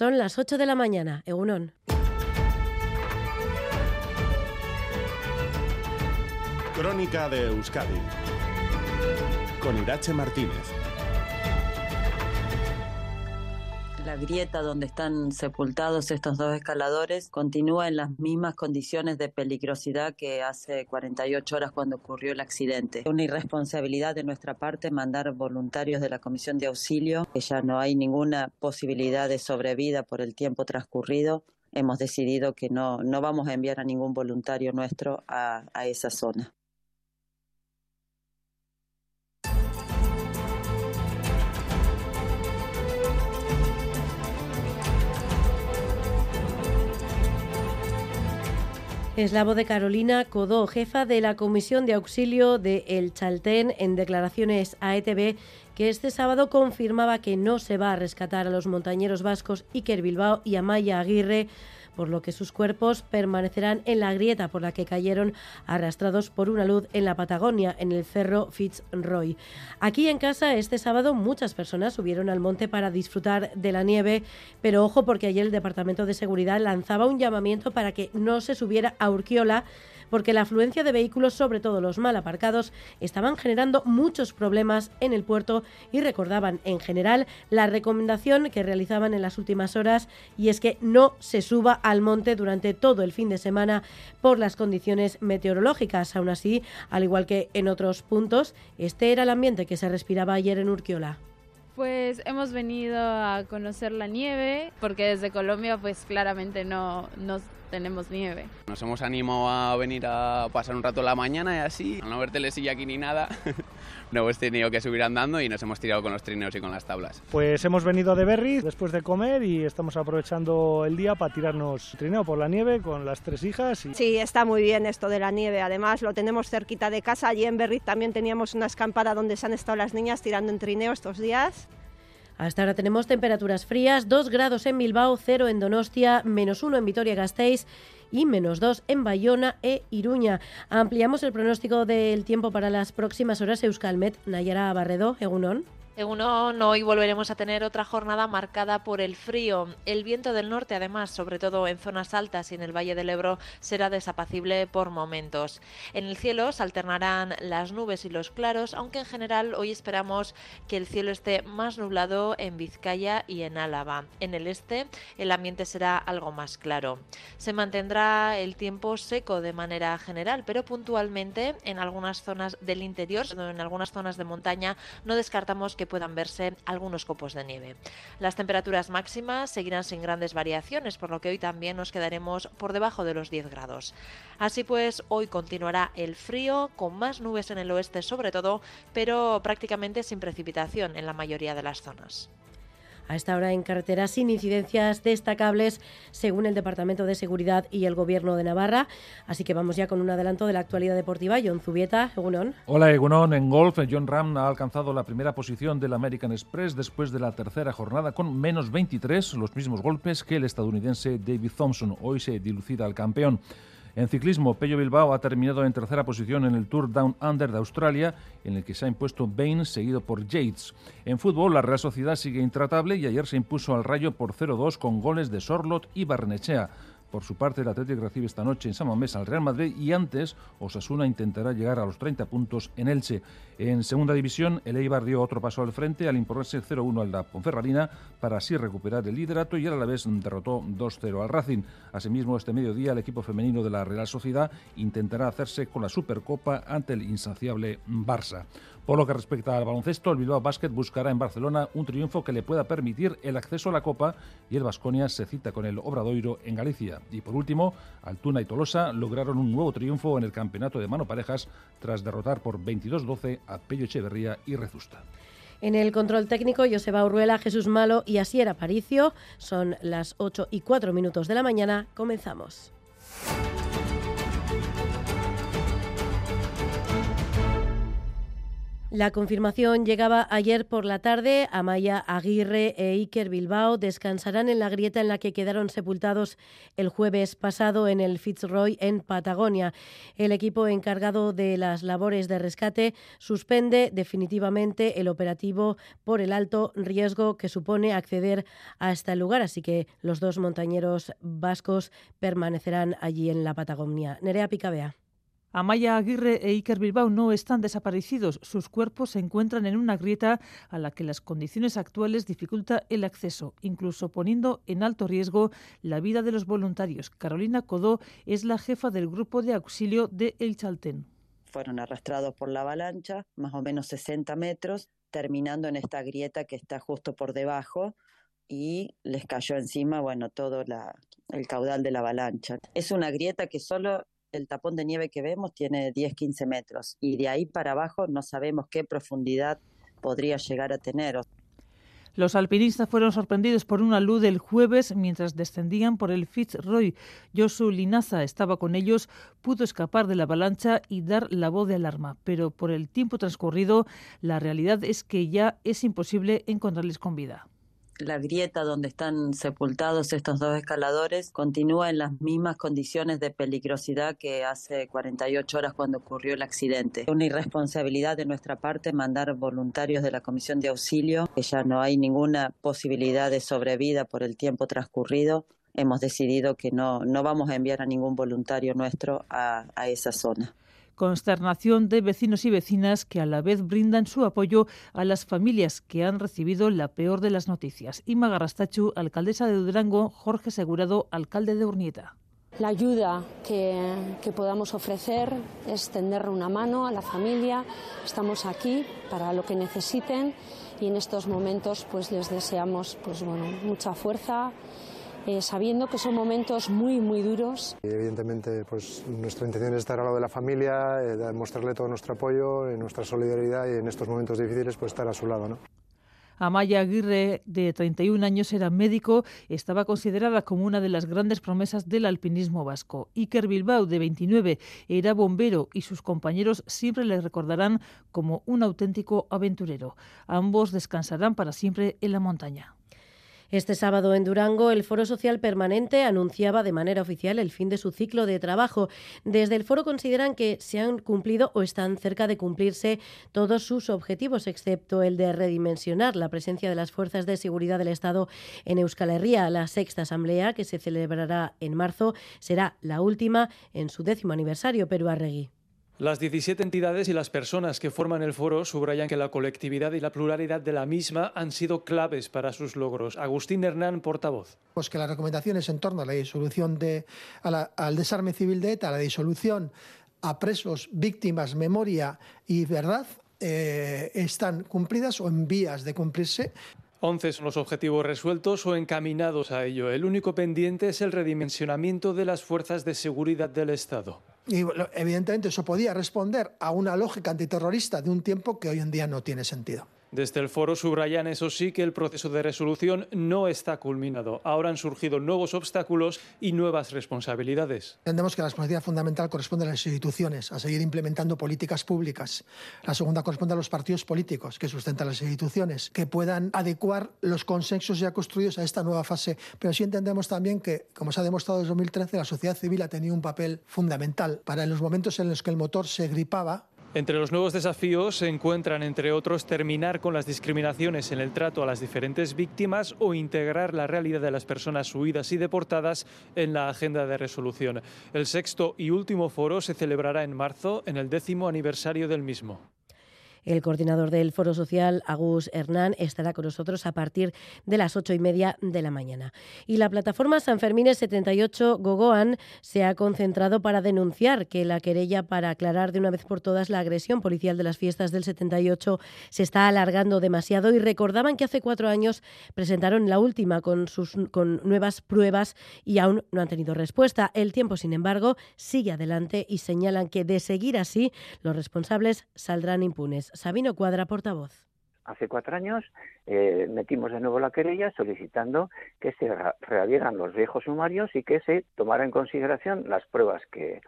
Son las 8 de la mañana, Egunon. Crónica de Euskadi con Irache Martínez. La grieta donde están sepultados estos dos escaladores continúa en las mismas condiciones de peligrosidad que hace 48 horas cuando ocurrió el accidente. Una irresponsabilidad de nuestra parte mandar voluntarios de la Comisión de Auxilio, que ya no hay ninguna posibilidad de sobrevida por el tiempo transcurrido. Hemos decidido que no, no vamos a enviar a ningún voluntario nuestro a, a esa zona. Es la voz de Carolina Codó, jefa de la Comisión de Auxilio de El Chaltén, en declaraciones a ETV, que este sábado confirmaba que no se va a rescatar a los montañeros vascos Iker Bilbao y Amaya Aguirre por lo que sus cuerpos permanecerán en la grieta por la que cayeron arrastrados por una luz en la Patagonia, en el cerro Fitzroy. Aquí en casa, este sábado, muchas personas subieron al monte para disfrutar de la nieve, pero ojo porque ayer el Departamento de Seguridad lanzaba un llamamiento para que no se subiera a Urquiola porque la afluencia de vehículos, sobre todo los mal aparcados, estaban generando muchos problemas en el puerto y recordaban en general la recomendación que realizaban en las últimas horas y es que no se suba al monte durante todo el fin de semana por las condiciones meteorológicas. Aún así, al igual que en otros puntos, este era el ambiente que se respiraba ayer en Urquiola. Pues hemos venido a conocer la nieve, porque desde Colombia pues claramente no, no tenemos nieve. Nos hemos animado a venir a pasar un rato la mañana y así, al no ver telesilla aquí ni nada, no hemos tenido que subir andando y nos hemos tirado con los trineos y con las tablas. Pues hemos venido de Berry después de comer y estamos aprovechando el día para tirarnos trineo por la nieve con las tres hijas. Y... Sí, está muy bien esto de la nieve, además lo tenemos cerquita de casa, allí en Berry también teníamos una escampada donde se han estado las niñas tirando en trineo estos días. Hasta ahora tenemos temperaturas frías, 2 grados en Bilbao, 0 en Donostia, menos 1 en Vitoria-Gasteiz y menos 2 en Bayona e Iruña. Ampliamos el pronóstico del tiempo para las próximas horas. Euskalmet, Nayara Barredo, Egunon. Según hoy volveremos a tener otra jornada marcada por el frío. El viento del norte, además, sobre todo en zonas altas y en el Valle del Ebro, será desapacible por momentos. En el cielo se alternarán las nubes y los claros, aunque en general hoy esperamos que el cielo esté más nublado en Vizcaya y en Álava. En el este el ambiente será algo más claro. Se mantendrá el tiempo seco de manera general, pero puntualmente en algunas zonas del interior, en algunas zonas de montaña, no descartamos que puedan verse algunos copos de nieve. Las temperaturas máximas seguirán sin grandes variaciones, por lo que hoy también nos quedaremos por debajo de los 10 grados. Así pues, hoy continuará el frío, con más nubes en el oeste sobre todo, pero prácticamente sin precipitación en la mayoría de las zonas a esta hora en carretera sin incidencias destacables según el Departamento de Seguridad y el Gobierno de Navarra. Así que vamos ya con un adelanto de la actualidad deportiva. John Zubieta, Egunon. Hola Egunon, en golf John Ram ha alcanzado la primera posición del American Express después de la tercera jornada con menos 23, los mismos golpes que el estadounidense David Thompson. Hoy se dilucida al campeón. En ciclismo, Pello Bilbao ha terminado en tercera posición en el Tour Down Under de Australia, en el que se ha impuesto Bain, seguido por Yates. En fútbol, la Real Sociedad sigue intratable y ayer se impuso al Rayo por 0-2 con goles de Sorlot y Barnechea. Por su parte, el Atlético recibe esta noche en San Mamés al Real Madrid y antes Osasuna intentará llegar a los 30 puntos en Elche. En segunda división, el Eibar dio otro paso al frente al imponerse 0-1 al la Ponferradina para así recuperar el liderato y a la vez derrotó 2-0 al Racing. Asimismo, este mediodía el equipo femenino de la Real Sociedad intentará hacerse con la Supercopa ante el insaciable Barça. Por lo que respecta al baloncesto, el Bilbao Basket buscará en Barcelona un triunfo que le pueda permitir el acceso a la Copa y el Vasconia se cita con el Obradoiro en Galicia. Y por último, Altuna y Tolosa lograron un nuevo triunfo en el campeonato de mano parejas tras derrotar por 22-12 a Pello Echeverría y Rezusta. En el control técnico, Joseba Urruela, Jesús Malo y Asier Aparicio. Son las 8 y 4 minutos de la mañana. Comenzamos. La confirmación llegaba ayer por la tarde. Amaya Aguirre e Iker Bilbao descansarán en la grieta en la que quedaron sepultados el jueves pasado en el Fitzroy en Patagonia. El equipo encargado de las labores de rescate suspende definitivamente el operativo por el alto riesgo que supone acceder hasta el lugar, así que los dos montañeros vascos permanecerán allí en la Patagonia. Nerea Picabea. Amaya Aguirre e Iker Bilbao no están desaparecidos. Sus cuerpos se encuentran en una grieta a la que las condiciones actuales dificulta el acceso, incluso poniendo en alto riesgo la vida de los voluntarios. Carolina Codó es la jefa del grupo de auxilio de El Chaltén. Fueron arrastrados por la avalancha, más o menos 60 metros, terminando en esta grieta que está justo por debajo y les cayó encima, bueno, todo el caudal de la avalancha. Es una grieta que solo el tapón de nieve que vemos tiene 10-15 metros y de ahí para abajo no sabemos qué profundidad podría llegar a tener. Los alpinistas fueron sorprendidos por una luz el jueves mientras descendían por el Fitzroy. Josu Linaza estaba con ellos, pudo escapar de la avalancha y dar la voz de alarma, pero por el tiempo transcurrido la realidad es que ya es imposible encontrarles con vida la grieta donde están sepultados estos dos escaladores continúa en las mismas condiciones de peligrosidad que hace 48 horas cuando ocurrió el accidente. Una irresponsabilidad de nuestra parte mandar voluntarios de la Comisión de Auxilio, que ya no hay ninguna posibilidad de sobrevida por el tiempo transcurrido. Hemos decidido que no, no vamos a enviar a ningún voluntario nuestro a, a esa zona consternación de vecinos y vecinas que a la vez brindan su apoyo a las familias que han recibido la peor de las noticias. Ima Garrastachu, alcaldesa de Durango, Jorge Segurado, alcalde de Urnieta. La ayuda que, que, podamos ofrecer es tender una mano a la familia. Estamos aquí para lo que necesiten y en estos momentos pues les deseamos pues bueno, mucha fuerza eh, sabiendo que son momentos muy, muy duros. evidentemente, pues nuestra intención es estar al lado de la familia, eh, mostrarle todo nuestro apoyo, nuestra solidaridad y en estos momentos difíciles pues estar a su lado. ¿no? Amaya Aguirre, de 31 años, era médico, estaba considerada como una de las grandes promesas del alpinismo vasco. Iker Bilbao, de 29, era bombero y sus compañeros siempre le recordarán como un auténtico aventurero. Ambos descansarán para siempre en la montaña. Este sábado en Durango, el Foro Social Permanente anunciaba de manera oficial el fin de su ciclo de trabajo. Desde el foro consideran que se han cumplido o están cerca de cumplirse todos sus objetivos, excepto el de redimensionar la presencia de las fuerzas de seguridad del Estado en Euskal Herria. La sexta asamblea, que se celebrará en marzo, será la última en su décimo aniversario, Perú Arregui. Las 17 entidades y las personas que forman el foro subrayan que la colectividad y la pluralidad de la misma han sido claves para sus logros. Agustín Hernán, portavoz. Pues que las recomendaciones en torno a la disolución de, al desarme civil de ETA, a la disolución a presos, víctimas, memoria y verdad, eh, están cumplidas o en vías de cumplirse. 11 son los objetivos resueltos o encaminados a ello. El único pendiente es el redimensionamiento de las fuerzas de seguridad del Estado. Y evidentemente eso podía responder a una lógica antiterrorista de un tiempo que hoy en día no tiene sentido. Desde el foro subrayan, eso sí, que el proceso de resolución no está culminado. Ahora han surgido nuevos obstáculos y nuevas responsabilidades. Entendemos que la responsabilidad fundamental corresponde a las instituciones, a seguir implementando políticas públicas. La segunda corresponde a los partidos políticos, que sustentan las instituciones, que puedan adecuar los consensos ya construidos a esta nueva fase. Pero sí entendemos también que, como se ha demostrado desde 2013, la sociedad civil ha tenido un papel fundamental para en los momentos en los que el motor se gripaba, entre los nuevos desafíos se encuentran, entre otros, terminar con las discriminaciones en el trato a las diferentes víctimas o integrar la realidad de las personas huidas y deportadas en la agenda de resolución. El sexto y último foro se celebrará en marzo, en el décimo aniversario del mismo. El coordinador del Foro Social, Agus Hernán, estará con nosotros a partir de las ocho y media de la mañana. Y la plataforma San Fermín 78 Gogoan se ha concentrado para denunciar que la querella para aclarar de una vez por todas la agresión policial de las fiestas del 78 se está alargando demasiado y recordaban que hace cuatro años presentaron la última con, sus, con nuevas pruebas y aún no han tenido respuesta. El tiempo, sin embargo, sigue adelante y señalan que de seguir así los responsables saldrán impunes. Sabino Cuadra, portavoz. Hace cuatro años eh, metimos de nuevo la querella solicitando que se reabrieran los viejos sumarios y que se tomara en consideración las pruebas que,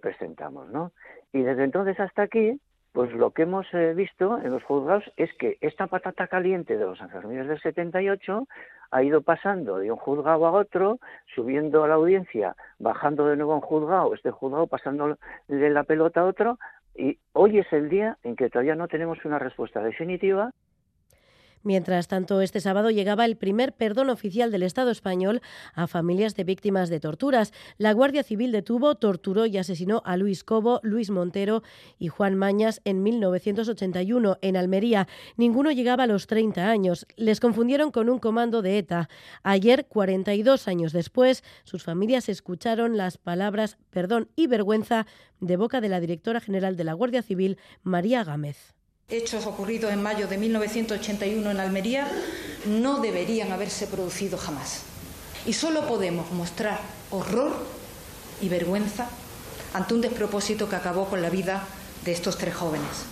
presentamos. ¿no? Y desde entonces hasta aquí pues lo que hemos eh, visto en los juzgados es que esta patata caliente de los Sanfermines del 78 ha ido pasando de un juzgado a otro, subiendo a la audiencia, bajando de nuevo a un juzgado, este juzgado pasando de la pelota a otro, y hoy es el día en que todavía no tenemos una respuesta definitiva Mientras tanto, este sábado llegaba el primer perdón oficial del Estado español a familias de víctimas de torturas. La Guardia Civil detuvo, torturó y asesinó a Luis Cobo, Luis Montero y Juan Mañas en 1981 en Almería. Ninguno llegaba a los 30 años. Les confundieron con un comando de ETA. Ayer, 42 años después, sus familias escucharon las palabras perdón y vergüenza de boca de la directora general de la Guardia Civil, María Gámez hechos ocurridos en mayo de 1981 en Almería no deberían haberse producido jamás. Y solo podemos mostrar horror y vergüenza ante un despropósito que acabó con la vida de estos tres jóvenes.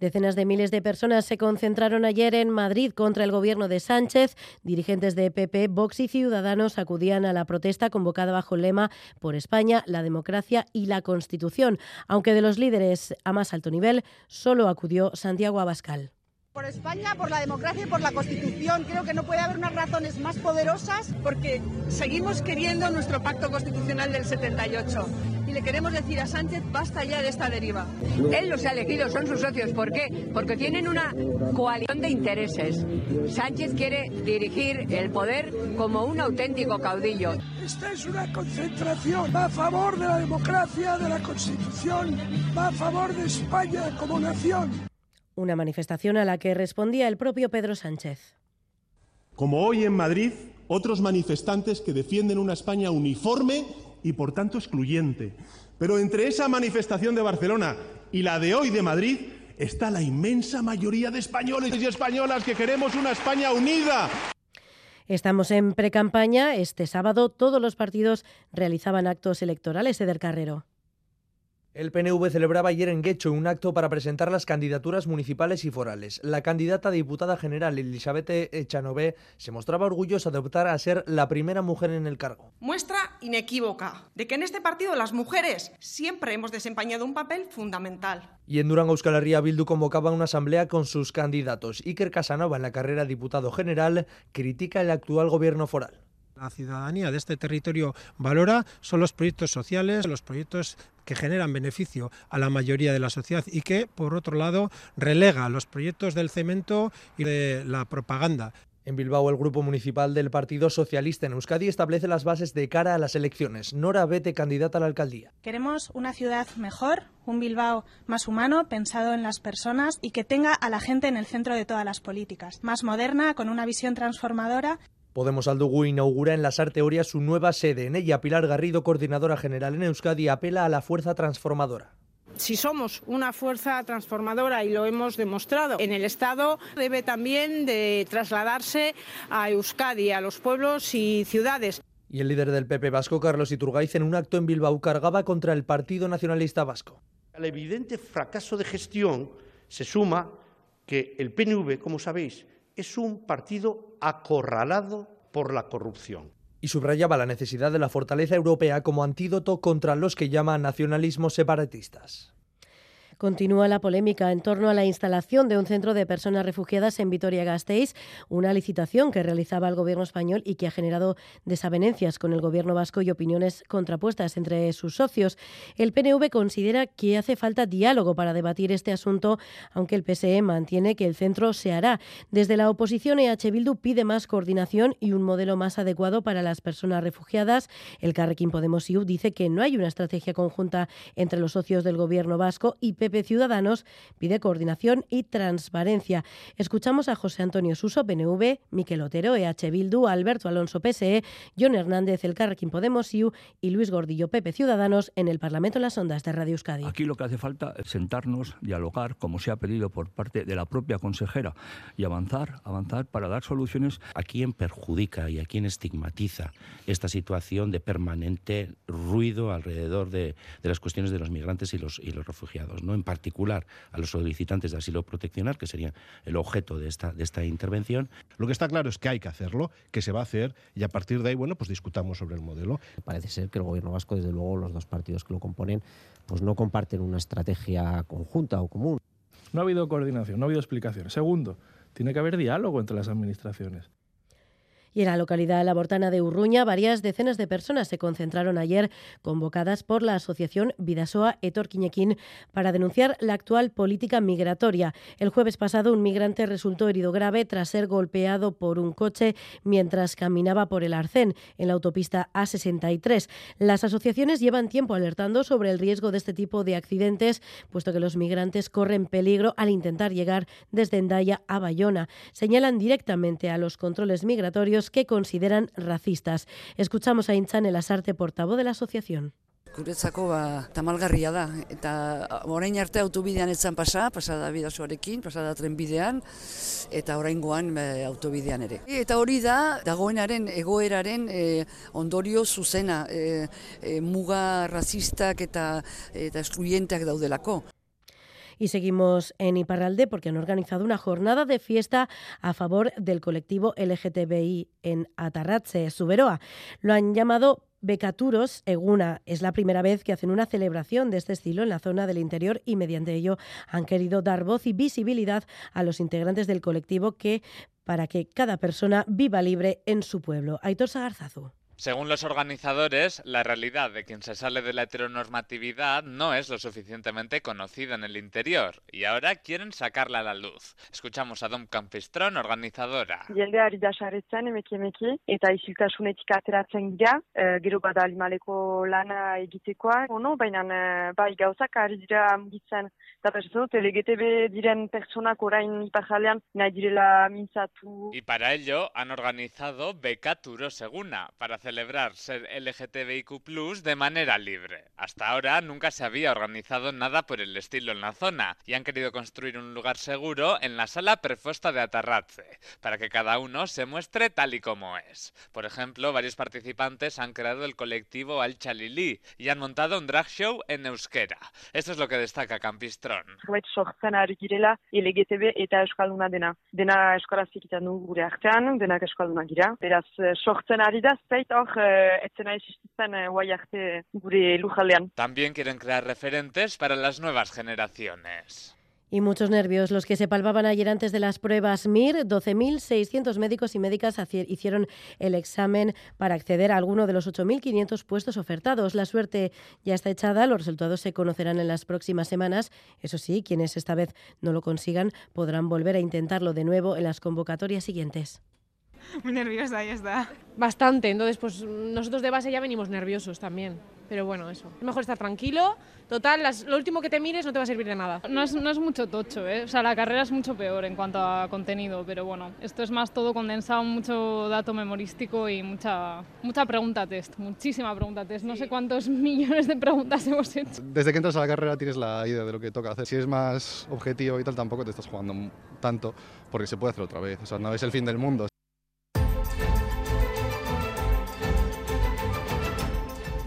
Decenas de miles de personas se concentraron ayer en Madrid contra el gobierno de Sánchez. Dirigentes de PP, Vox y Ciudadanos acudían a la protesta convocada bajo el lema Por España, la democracia y la Constitución, aunque de los líderes a más alto nivel solo acudió Santiago Abascal. Por España, por la democracia y por la Constitución. Creo que no puede haber unas razones más poderosas porque seguimos queriendo nuestro pacto constitucional del 78 y le queremos decir a Sánchez basta ya de esta deriva. Él los ha elegido, son sus socios. ¿Por qué? Porque tienen una coalición de intereses. Sánchez quiere dirigir el poder como un auténtico caudillo. Esta es una concentración. Va a favor de la democracia, de la Constitución, va a favor de España como nación. Una manifestación a la que respondía el propio Pedro Sánchez. Como hoy en Madrid, otros manifestantes que defienden una España uniforme y por tanto excluyente. Pero entre esa manifestación de Barcelona y la de hoy de Madrid está la inmensa mayoría de españoles y españolas que queremos una España unida. Estamos en precampaña. Este sábado todos los partidos realizaban actos electorales, Eder Carrero. El PNV celebraba ayer en Guecho un acto para presentar las candidaturas municipales y forales. La candidata a diputada general Elizabeth Echanové se mostraba orgullosa de optar a ser la primera mujer en el cargo. Muestra inequívoca de que en este partido las mujeres siempre hemos desempeñado un papel fundamental. Y en Durango Euskal Herria Bildu convocaba una asamblea con sus candidatos. Iker Casanova, en la carrera diputado general, critica el actual gobierno foral la ciudadanía de este territorio valora son los proyectos sociales, los proyectos que generan beneficio a la mayoría de la sociedad y que, por otro lado, relega los proyectos del cemento y de la propaganda. En Bilbao, el Grupo Municipal del Partido Socialista en Euskadi establece las bases de cara a las elecciones. Nora Bete, candidata a la alcaldía. Queremos una ciudad mejor, un Bilbao más humano, pensado en las personas y que tenga a la gente en el centro de todas las políticas. Más moderna, con una visión transformadora Podemos Aldugu inaugura en la Sarteoria su nueva sede. En ella, Pilar Garrido, coordinadora general en Euskadi, apela a la fuerza transformadora. Si somos una fuerza transformadora y lo hemos demostrado en el Estado, debe también de trasladarse a Euskadi, a los pueblos y ciudades. Y el líder del PP vasco, Carlos Iturgaiz, en un acto en Bilbao cargaba contra el Partido Nacionalista Vasco. Al evidente fracaso de gestión se suma que el PNV, como sabéis, es un partido acorralado por la corrupción. Y subrayaba la necesidad de la fortaleza europea como antídoto contra los que llaman nacionalismos separatistas. Continúa la polémica en torno a la instalación de un centro de personas refugiadas en Vitoria-Gasteiz, una licitación que realizaba el gobierno español y que ha generado desavenencias con el gobierno vasco y opiniones contrapuestas entre sus socios. El PNV considera que hace falta diálogo para debatir este asunto, aunque el PSE mantiene que el centro se hará. Desde la oposición, EH Bildu pide más coordinación y un modelo más adecuado para las personas refugiadas. El Carrequín Podemos IU dice que no hay una estrategia conjunta entre los socios del gobierno vasco y Ciudadanos pide coordinación y transparencia. Escuchamos a José Antonio Suso, PNV, Miquel Otero, EH Bildu, Alberto Alonso, PSE, John Hernández, El Carrequín Podemos, IU y Luis Gordillo, PP Ciudadanos, en el Parlamento en las Ondas de Radio Euskadi. Aquí lo que hace falta es sentarnos, dialogar, como se ha pedido por parte de la propia consejera, y avanzar, avanzar para dar soluciones. ¿A quién perjudica y a quién estigmatiza esta situación de permanente ruido alrededor de, las cuestiones de los migrantes y los, y los refugiados? ¿no? En particular a los solicitantes de asilo proteccional, que serían el objeto de esta, de esta intervención. Lo que está claro es que hay que hacerlo, que se va a hacer y a partir de ahí, bueno, pues discutamos sobre el modelo. Parece ser que el gobierno vasco, desde luego, los dos partidos que lo componen, pues no comparten una estrategia conjunta o común. No ha habido coordinación, no ha habido explicación. Segundo, tiene que haber diálogo entre las administraciones. Y en la localidad labortana de Urruña, varias decenas de personas se concentraron ayer, convocadas por la asociación Vidasoa Etorquiñequín, para denunciar la actual política migratoria. El jueves pasado, un migrante resultó herido grave tras ser golpeado por un coche mientras caminaba por el Arcén, en la autopista A63. Las asociaciones llevan tiempo alertando sobre el riesgo de este tipo de accidentes, puesto que los migrantes corren peligro al intentar llegar desde Endaya a Bayona. Señalan directamente a los controles migratorios que consideran racistas. Escuchamos a Inchan el Asarte, portavoz de la asociación. Guretzako ba, tamalgarria da, eta orain arte autobidean etzan pasa, pasa da bidazoarekin, pasa da trenbidean, eta oraingoan ba, autobidean ere. Eta hori da, dagoenaren egoeraren e, ondorio zuzena, e, e, muga rasistak eta, eta excluyenteak daudelako. Y seguimos en Iparralde porque han organizado una jornada de fiesta a favor del colectivo LGTBI en Atarratze, Suberoa. Lo han llamado Becaturos Eguna. Es la primera vez que hacen una celebración de este estilo en la zona del interior y mediante ello han querido dar voz y visibilidad a los integrantes del colectivo que para que cada persona viva libre en su pueblo. Aitor Sagarzazu. Según los organizadores, la realidad de quien se sale de la heteronormatividad no es lo suficientemente conocida en el interior y ahora quieren sacarla a la luz. Escuchamos a Dom Campistrón, organizadora. Jendea ari da saretzen emeki emeki eta isiltasunetik ateratzen dira, e, gero bada limaleko lana egitekoa, ono, baina e, bai gauzak ari dira mugitzen. Eta perso, LGTB diren personak orain iparjalean nahi direla mintzatu. Y para ello han organizado Becaturo Seguna, para hacer celebrar ser LGTBIQ de manera libre. Hasta ahora nunca se había organizado nada por el estilo en la zona y han querido construir un lugar seguro en la sala prefosta de Atarratze, para que cada uno se muestre tal y como es. Por ejemplo, varios participantes han creado el colectivo Al Chalili y han montado un drag show en euskera. Esto es lo que destaca Campistrón. dena. Hor, etzena existitzen guai arte gure lujalean. También quieren crear referentes para las nuevas generaciones. Y muchos nervios los que se palpaban ayer antes de las pruebas MIR. 12.600 médicos y médicas hicieron el examen para acceder a alguno de los 8.500 puestos ofertados. La suerte ya está echada, los resultados se conocerán en las próximas semanas. Eso sí, quienes esta vez no lo consigan podrán volver a intentarlo de nuevo en las convocatorias siguientes. Muy nerviosa, ya está. Bastante, entonces pues nosotros de base ya venimos nerviosos también. Pero bueno, eso. Es mejor estar tranquilo. Total, las, lo último que te mires no te va a servir de nada. No es, no es mucho tocho, ¿eh? O sea, la carrera es mucho peor en cuanto a contenido, pero bueno, esto es más todo condensado, mucho dato memorístico y mucha, mucha pregunta test, muchísima pregunta test. No sé cuántos millones de preguntas hemos hecho. Desde que entras a la carrera tienes la idea de lo que toca hacer. Si es más objetivo y tal, tampoco te estás jugando tanto, porque se puede hacer otra vez. O sea, no es el fin del mundo.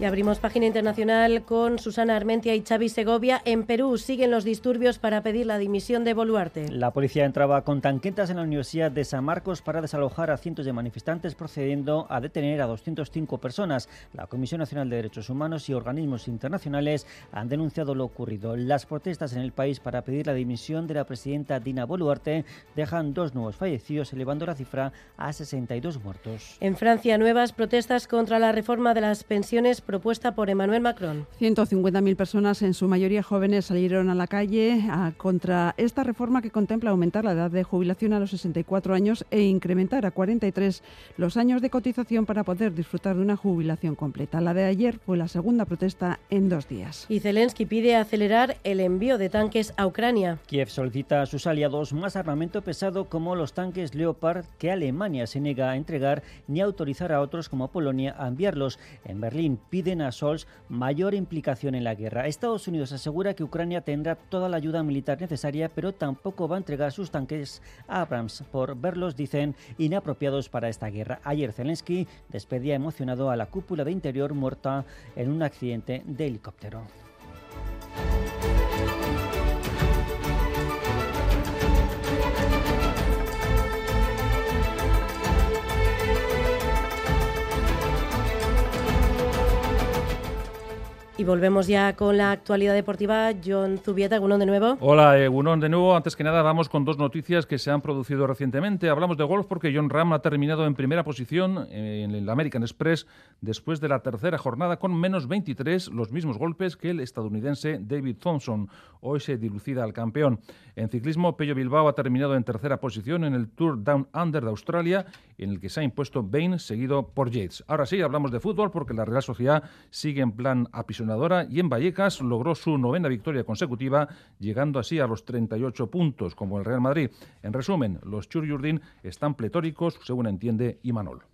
Y abrimos página internacional con Susana Armentia y Xavi Segovia. En Perú siguen los disturbios para pedir la dimisión de Boluarte. La policía entraba con tanquetas en la Universidad de San Marcos para desalojar a cientos de manifestantes, procediendo a detener a 205 personas. La Comisión Nacional de Derechos Humanos y organismos internacionales han denunciado lo ocurrido. Las protestas en el país para pedir la dimisión de la presidenta Dina Boluarte dejan dos nuevos fallecidos, elevando la cifra a 62 muertos. En Francia, nuevas protestas contra la reforma de las pensiones propuesta por Emmanuel Macron. 150.000 personas, en su mayoría jóvenes, salieron a la calle a, contra esta reforma que contempla aumentar la edad de jubilación a los 64 años e incrementar a 43 los años de cotización para poder disfrutar de una jubilación completa. La de ayer fue la segunda protesta en dos días. Y Zelensky pide acelerar el envío de tanques a Ucrania. Kiev solicita a sus aliados más armamento pesado como los tanques Leopard que Alemania se niega a entregar ni a autorizar a otros como Polonia a enviarlos. En Berlín piden a Scholz mayor implicación en la guerra. Estados Unidos asegura que Ucrania tendrá toda la ayuda militar necesaria, pero tampoco va a entregar sus tanques a Abrams por verlos, dicen, inapropiados para esta guerra. Ayer Zelensky despedía emocionado a la cúpula de interior muerta en un accidente de helicóptero. Y volvemos ya con la actualidad deportiva. John Zubieta, Gunón de nuevo. Hola, Gunón de nuevo. Antes que nada, vamos con dos noticias que se han producido recientemente. Hablamos de golf porque John Ram ha terminado en primera posición en el American Express después de la tercera jornada con menos 23, los mismos golpes que el estadounidense David Thompson. Hoy se dilucida al campeón. En ciclismo, Pello Bilbao ha terminado en tercera posición en el Tour Down Under de Australia, en el que se ha impuesto Bain, seguido por Yates. Ahora sí, hablamos de fútbol porque la Real Sociedad sigue en plan apisonado y en Vallecas logró su novena victoria consecutiva, llegando así a los 38 puntos, como el Real Madrid. En resumen, los Churjurdin están pletóricos, según entiende Imanol.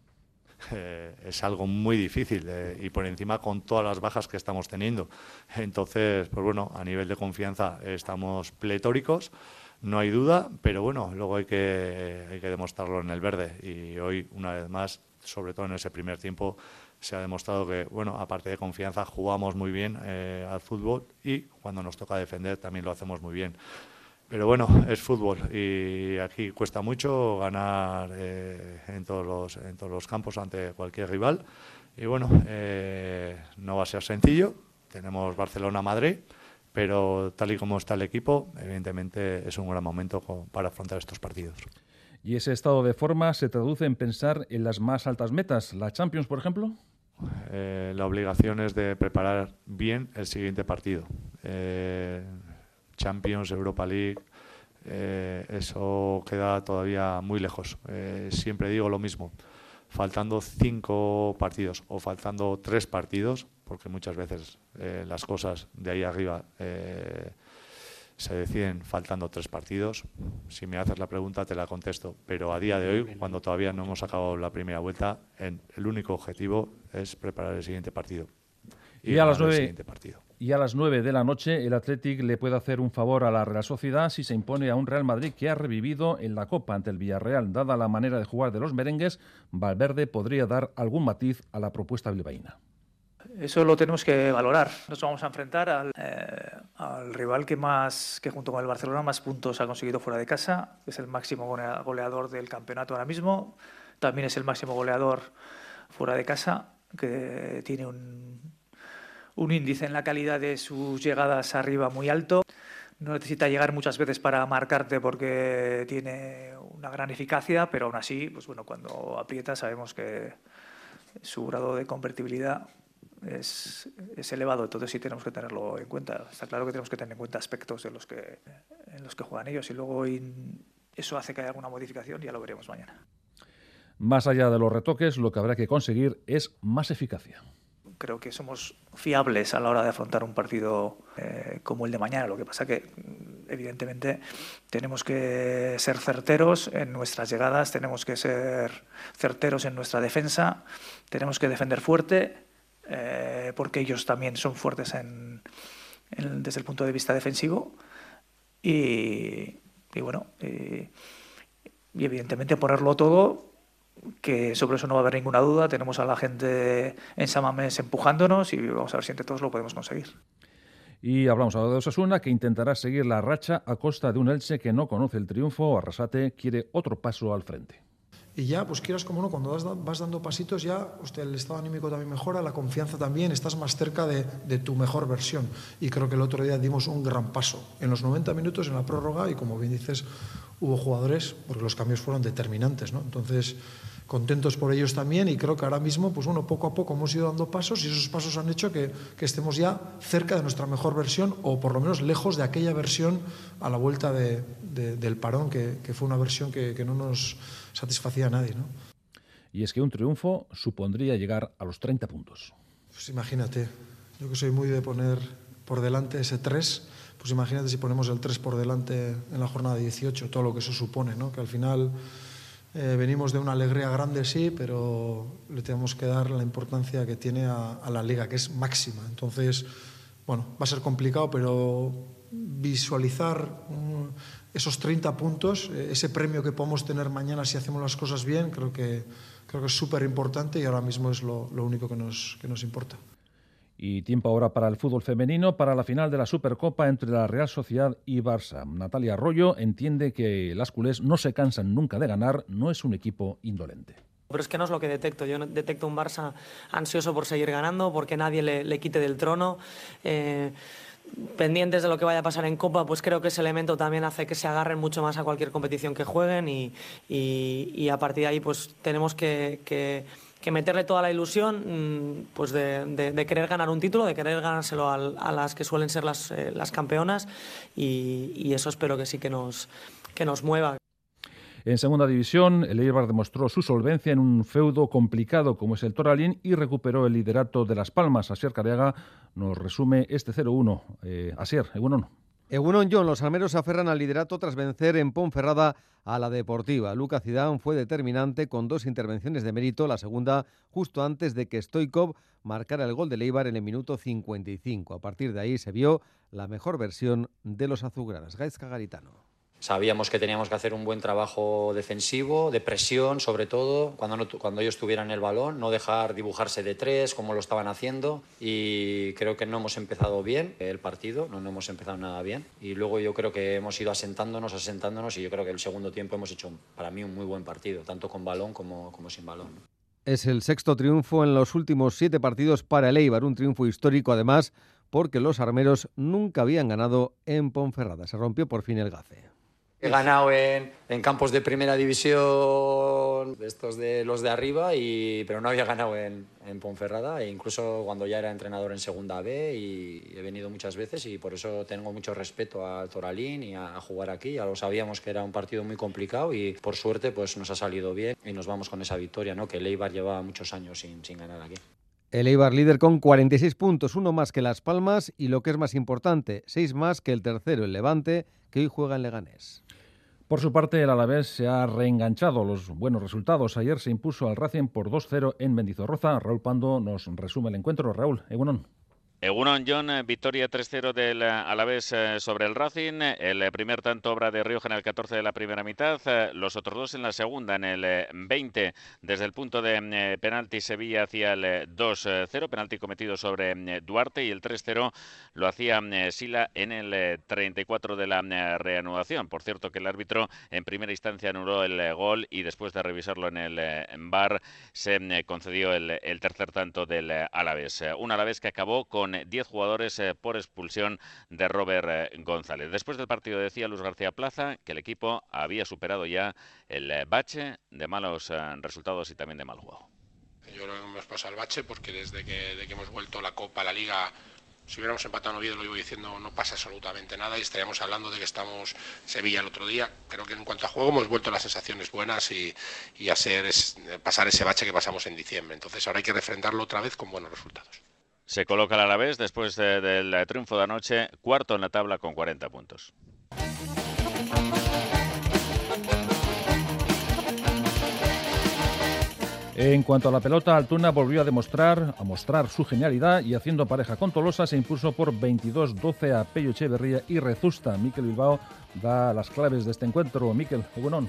Eh, es algo muy difícil eh, y por encima con todas las bajas que estamos teniendo. Entonces, pues bueno, a nivel de confianza estamos pletóricos, no hay duda, pero bueno, luego hay que, hay que demostrarlo en el verde y hoy, una vez más, sobre todo en ese primer tiempo, se ha demostrado que, bueno, aparte de confianza, jugamos muy bien eh, al fútbol y cuando nos toca defender también lo hacemos muy bien. Pero bueno, es fútbol y aquí cuesta mucho ganar eh, en, todos los, en todos los campos ante cualquier rival. Y bueno, eh, no va a ser sencillo. Tenemos Barcelona-Madrid, pero tal y como está el equipo, evidentemente es un gran momento para afrontar estos partidos. ¿Y ese estado de forma se traduce en pensar en las más altas metas? ¿La Champions, por ejemplo? Eh, la obligación es de preparar bien el siguiente partido. Eh, Champions, Europa League, eh, eso queda todavía muy lejos. siempre digo lo mismo, faltando cinco partidos o faltando tres partidos, porque muchas veces las cosas de ahí arriba se deciden faltando tres partidos. Si me haces la pregunta, te la contesto. Pero a día de hoy, cuando todavía no hemos acabado la primera vuelta, el único objetivo es preparar el siguiente partido. Y, a las nueve, y a las nueve de la noche, el Athletic le puede hacer un favor a la Real Sociedad si se impone a un Real Madrid que ha revivido en la Copa ante el Villarreal. Dada la manera de jugar de los merengues, Valverde podría dar algún matiz a la propuesta bilbaína. Eso lo tenemos que valorar. Nos vamos a enfrentar al, eh, rival que más, que junto con el Barcelona más puntos ha conseguido fuera de casa, es el máximo goleador del campeonato ahora mismo. También es el máximo goleador fuera de casa, que tiene un, un índice en la calidad de sus llegadas arriba muy alto. No necesita llegar muchas veces para marcarte porque tiene una gran eficacia, pero aún así, pues bueno, cuando aprieta sabemos que su grado de convertibilidad es, es, elevado, entonces sí tenemos que tenerlo en cuenta. Está claro que tenemos que tener en cuenta aspectos de los que, en los que juegan ellos y luego eso hace que haya alguna modificación, ya lo veremos mañana. Más allá de los retoques, lo que habrá que conseguir es más eficacia. Creo que somos fiables a la hora de afrontar un partido eh, como el de mañana. Lo que pasa que, evidentemente, tenemos que ser certeros en nuestras llegadas, tenemos que ser certeros en nuestra defensa, tenemos que defender fuerte eh, porque ellos también son fuertes desde el punto de vista defensivo. Y, bueno, y, evidentemente ponerlo todo, que sobre eso no va a haber ninguna duda. Tenemos a la gente en Samamés empujándonos y vamos a ver si entre todos lo podemos conseguir. Y hablamos ahora de Osasuna, que intentará seguir la racha a costa de un Elche que no conoce el triunfo. Arrasate quiere otro paso al frente y ya, pues quieras como no, cuando vas, dando pasitos ya usted, el estado anímico también mejora, la confianza también, estás más cerca de, tu mejor versión. Y creo que el otro día dimos un gran paso. En los 90 minutos, en la prórroga, y como bien dices, hubo jugadores, porque los cambios fueron determinantes, ¿no? Entonces, contentos por ellos también y creo que ahora mismo, pues bueno, poco a poco hemos ido dando pasos y esos pasos han hecho que, estemos ya cerca de nuestra mejor versión o por lo menos lejos de aquella versión a la vuelta del parón, que, fue una versión que, que no nos satisfacía a nadie. ¿no? Y es que un triunfo supondría llegar a los 30 puntos. Pues imagínate, yo que soy muy de poner por delante ese 3, pues imagínate si ponemos el 3 por delante en la jornada 18, todo lo que eso supone, ¿no? que al final eh, venimos de una alegría grande, sí, pero le tenemos que dar la importancia que tiene a, la liga, que es máxima. Entonces, bueno, va a ser complicado, pero visualizar esos 30 puntos, eh, ese premio que podemos tener mañana si hacemos las cosas bien, creo que, creo que es súper importante y ahora mismo es lo, lo único que nos, que nos importa. Y tiempo ahora para el fútbol femenino, para la final de la Supercopa entre la Real Sociedad y Barça. Natalia Arroyo entiende que las culés no se cansan nunca de ganar, no es un equipo indolente. Pero es que no es lo que detecto. Yo detecto un Barça ansioso por seguir ganando, porque nadie le, le quite del trono. Eh, pendientes de lo que vaya a pasar en Copa, pues creo que ese elemento también hace que se agarren mucho más a cualquier competición que jueguen y, y, a partir de ahí pues tenemos que, que, meterle toda la ilusión mm, pues de, querer ganar un título, de querer ganárselo a, a las que suelen ser las, eh, las campeonas y, y, eso espero que sí que nos, que nos mueva. En segunda división, el Eibar demostró su solvencia en un feudo complicado como es el Toralín y recuperó el liderato de Las Palmas. Asier Careaga nos resume este 0-1. Eh, Asier, Egunon. Egunon John, los almeros se aferran al liderato tras vencer en Ponferrada a la Deportiva. Luca Zidane fue determinante con dos intervenciones de mérito, la segunda justo antes de que Stoikov marcara el gol de Eibar en el minuto 55. A partir de ahí se vio la mejor versión de los azulgranas. Gaizka Garitano. Sabíamos que teníamos que hacer un buen trabajo defensivo, de presión sobre todo, cuando, no, cuando ellos tuvieran el balón, no dejar dibujarse de tres como lo estaban haciendo y creo que no hemos empezado bien el partido, no, no hemos empezado nada bien y luego yo creo que hemos ido asentándonos, asentándonos y yo creo que el segundo tiempo hemos hecho para mí un muy buen partido, tanto con balón como, como sin balón. Es el sexto triunfo en los últimos siete partidos para el Eibar, un triunfo histórico además porque los armeros nunca habían ganado en Ponferrada. Se rompió por fin el gafe. He ganado en, campos de primera división, estos de los de arriba, y, pero no había ganado en, en, Ponferrada, e incluso cuando ya era entrenador en Segunda B, y he venido muchas veces, y por eso tengo mucho respeto al Toralín y a, a jugar aquí. Ya lo sabíamos que era un partido muy complicado, y por suerte pues nos ha salido bien, y nos vamos con esa victoria, ¿no? que el Eibar llevaba muchos años sin, sin ganar aquí. El Eibar líder con 46 puntos, uno más que Las Palmas, y lo que es más importante, seis más que el tercero, el Levante, que hoy juega en Leganés. Por su parte, el Alavés se ha reenganchado los buenos resultados. Ayer se impuso al Racing por 2-0 en Mendizorroza. Raúl Pando nos resume el encuentro. Raúl, Egunon. Egunon John, victoria 3-0 del Alavés sobre el Racing. El primer tanto obra de Rioja en el 14 de la primera mitad, los otros dos en la segunda, en el 20. Desde el punto de penalti Sevilla hacía el 2-0, penalti cometido sobre Duarte y el 3-0 lo hacía Sila en el 34 de la reanudación. Por cierto que el árbitro en primera instancia anuló el gol y después de revisarlo en el bar se concedió el, el tercer tanto del Alavés. Un Alavés que acabó con 10 jugadores eh, por expulsión de Robert eh, González. Después del partido decía Luz García Plaza que el equipo había superado ya el eh, bache de malos resultados y también de mal juego. Yo creo que hemos pasado el bache porque desde que, hemos vuelto la Copa, a la Liga, si hubiéramos empatado en Oviedo, lo iba diciendo, no pasa absolutamente nada y estaríamos hablando de que estamos Sevilla el otro día. Creo que en cuanto a juego hemos vuelto a las sensaciones buenas y, y es, pasar ese bache que pasamos en diciembre. Entonces ahora hay que refrendarlo otra vez con buenos resultados. Se coloca el Alavés después de, del triunfo de anoche, cuarto en la tabla con 40 puntos. En cuanto a la pelota, Altuna volvió a demostrar, a mostrar su genialidad y haciendo pareja con Tolosa se impuso por 22-12 a Pello Echeverría y Rezusta. Miquel Bilbao da las claves de este encuentro. Miquel, Egunon.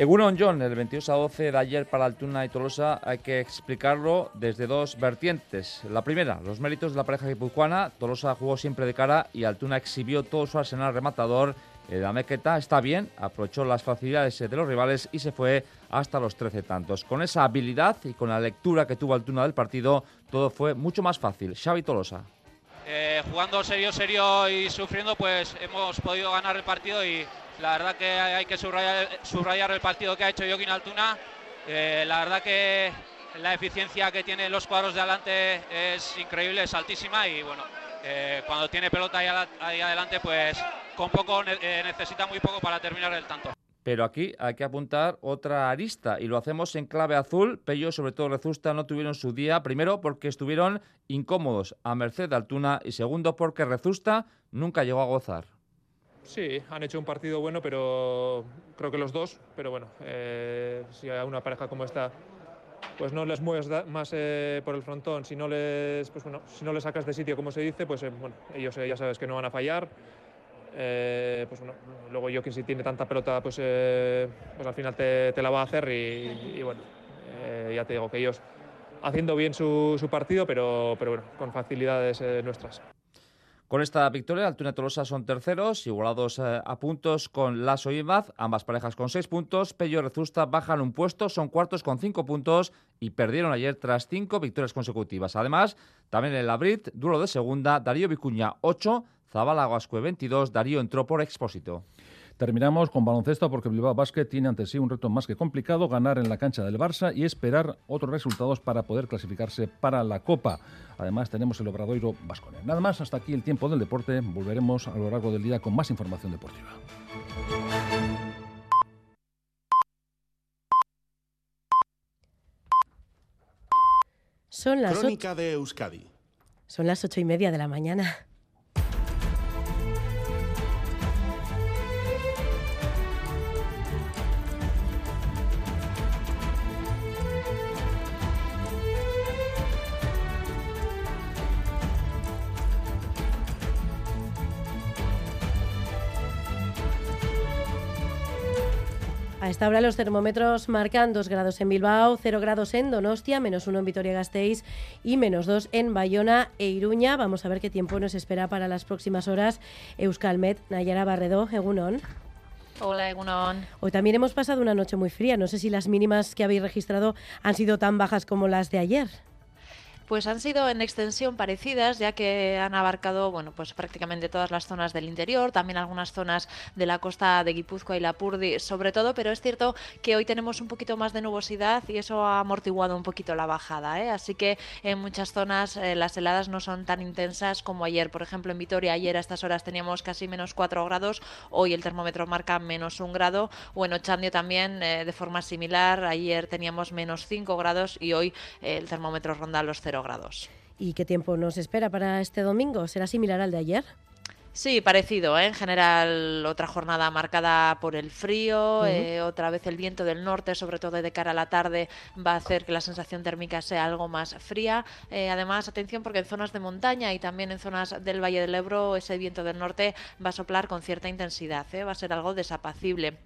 Egunon John, el 22 a 12 de ayer para Altuna y Tolosa hay que explicarlo desde dos vertientes. La primera, los méritos de la pareja guipuzcoana. Tolosa jugó siempre de cara y Altuna exhibió todo su arsenal rematador. La Mequeta está bien, aprovechó las facilidades de los rivales y se fue hasta los 13 tantos. Con esa habilidad y con la lectura que tuvo Altuna del partido, todo fue mucho más fácil. Xavi Tolosa. Eh, jugando serio, serio y sufriendo, pues hemos podido ganar el partido y la verdad que hay que subrayar, el partido que ha hecho Joaquín Altuna. Eh, la verdad que la eficiencia que tiene los cuadros de adelante es increíble, es altísima y bueno, eh, cuando tiene pelota ahí, ahí, adelante, pues con poco eh, necesita muy poco para terminar el tanto. Pero aquí hay que apuntar otra arista y lo hacemos en clave azul. Pello, sobre todo Rezusta, no tuvieron su día. Primero porque estuvieron incómodos a merced de Altuna y segundo porque Rezusta nunca llegó a gozar. Sí, han hecho un partido bueno, pero creo que los dos. Pero bueno, eh, si a una pareja como esta pues no les mueves más eh, por el frontón, si no les, pues bueno, si no les sacas de sitio, como se dice, pues eh, ellos ya sabes que no van a fallar. Eh, pues bueno, luego yo que si tiene tanta pelota, pues, eh, pues al final te, la va a hacer y, y bueno, eh, ya te digo que ellos haciendo bien su, su partido, pero, pero bueno, con facilidades nuestras. Con esta victoria, Altuna y Tolosa son terceros, igualados eh, a puntos con Lasso y Maz, ambas parejas con seis puntos. Pello y Rezusta bajan un puesto, son cuartos con cinco puntos y perdieron ayer tras cinco victorias consecutivas. Además, también en la Brit, duro de segunda, Darío Vicuña 8, Zabala Guascue 22, Darío entró por expósito. Terminamos con baloncesto porque Bilbao Basket tiene ante sí un reto más que complicado, ganar en la cancha del Barça y esperar otros resultados para poder clasificarse para la Copa. Además tenemos el Obradoiro Vasconia. Nada más, hasta aquí el tiempo del deporte. Volveremos a lo largo del día con más información deportiva. Son las, o- Crónica de Euskadi. son las ocho y media de la mañana. A esta hora los termómetros marcan 2 grados en Bilbao, 0 grados en Donostia, menos 1 en Vitoria-Gasteiz y menos 2 en Bayona e Iruña. Vamos a ver qué tiempo nos espera para las próximas horas. Euskalmet, Nayara Barredo, Egunon. Hola, Egunon. Hoy también hemos pasado una noche muy fría. No sé si las mínimas que habéis registrado han sido tan bajas como las de ayer. Pues han sido en extensión parecidas, ya que han abarcado, bueno, pues prácticamente todas las zonas del interior, también algunas zonas de la costa de Guipúzcoa y Lapurdi, sobre todo, pero es cierto que hoy tenemos un poquito más de nubosidad y eso ha amortiguado un poquito la bajada, ¿eh? Así que en muchas zonas eh, las heladas no son tan intensas como ayer. Por ejemplo, en Vitoria ayer a estas horas teníamos casi menos 4 grados, hoy el termómetro marca menos 1 grado, o en Ochandio también eh, de forma similar, ayer teníamos menos 5 grados y hoy el termómetro ronda los 0 grados. ¿Y qué tiempo nos espera para este domingo? ¿Será similar al de ayer? Sí, parecido. ¿eh? En general, otra jornada marcada por el frío, eh, otra vez el viento del norte, sobre todo de cara a la tarde, va a hacer que la sensación térmica sea algo más fría. Eh, además, atención porque en zonas de montaña y también en zonas del Valle del Ebro, ese viento del norte va a soplar con cierta intensidad, va a ser algo desapacible.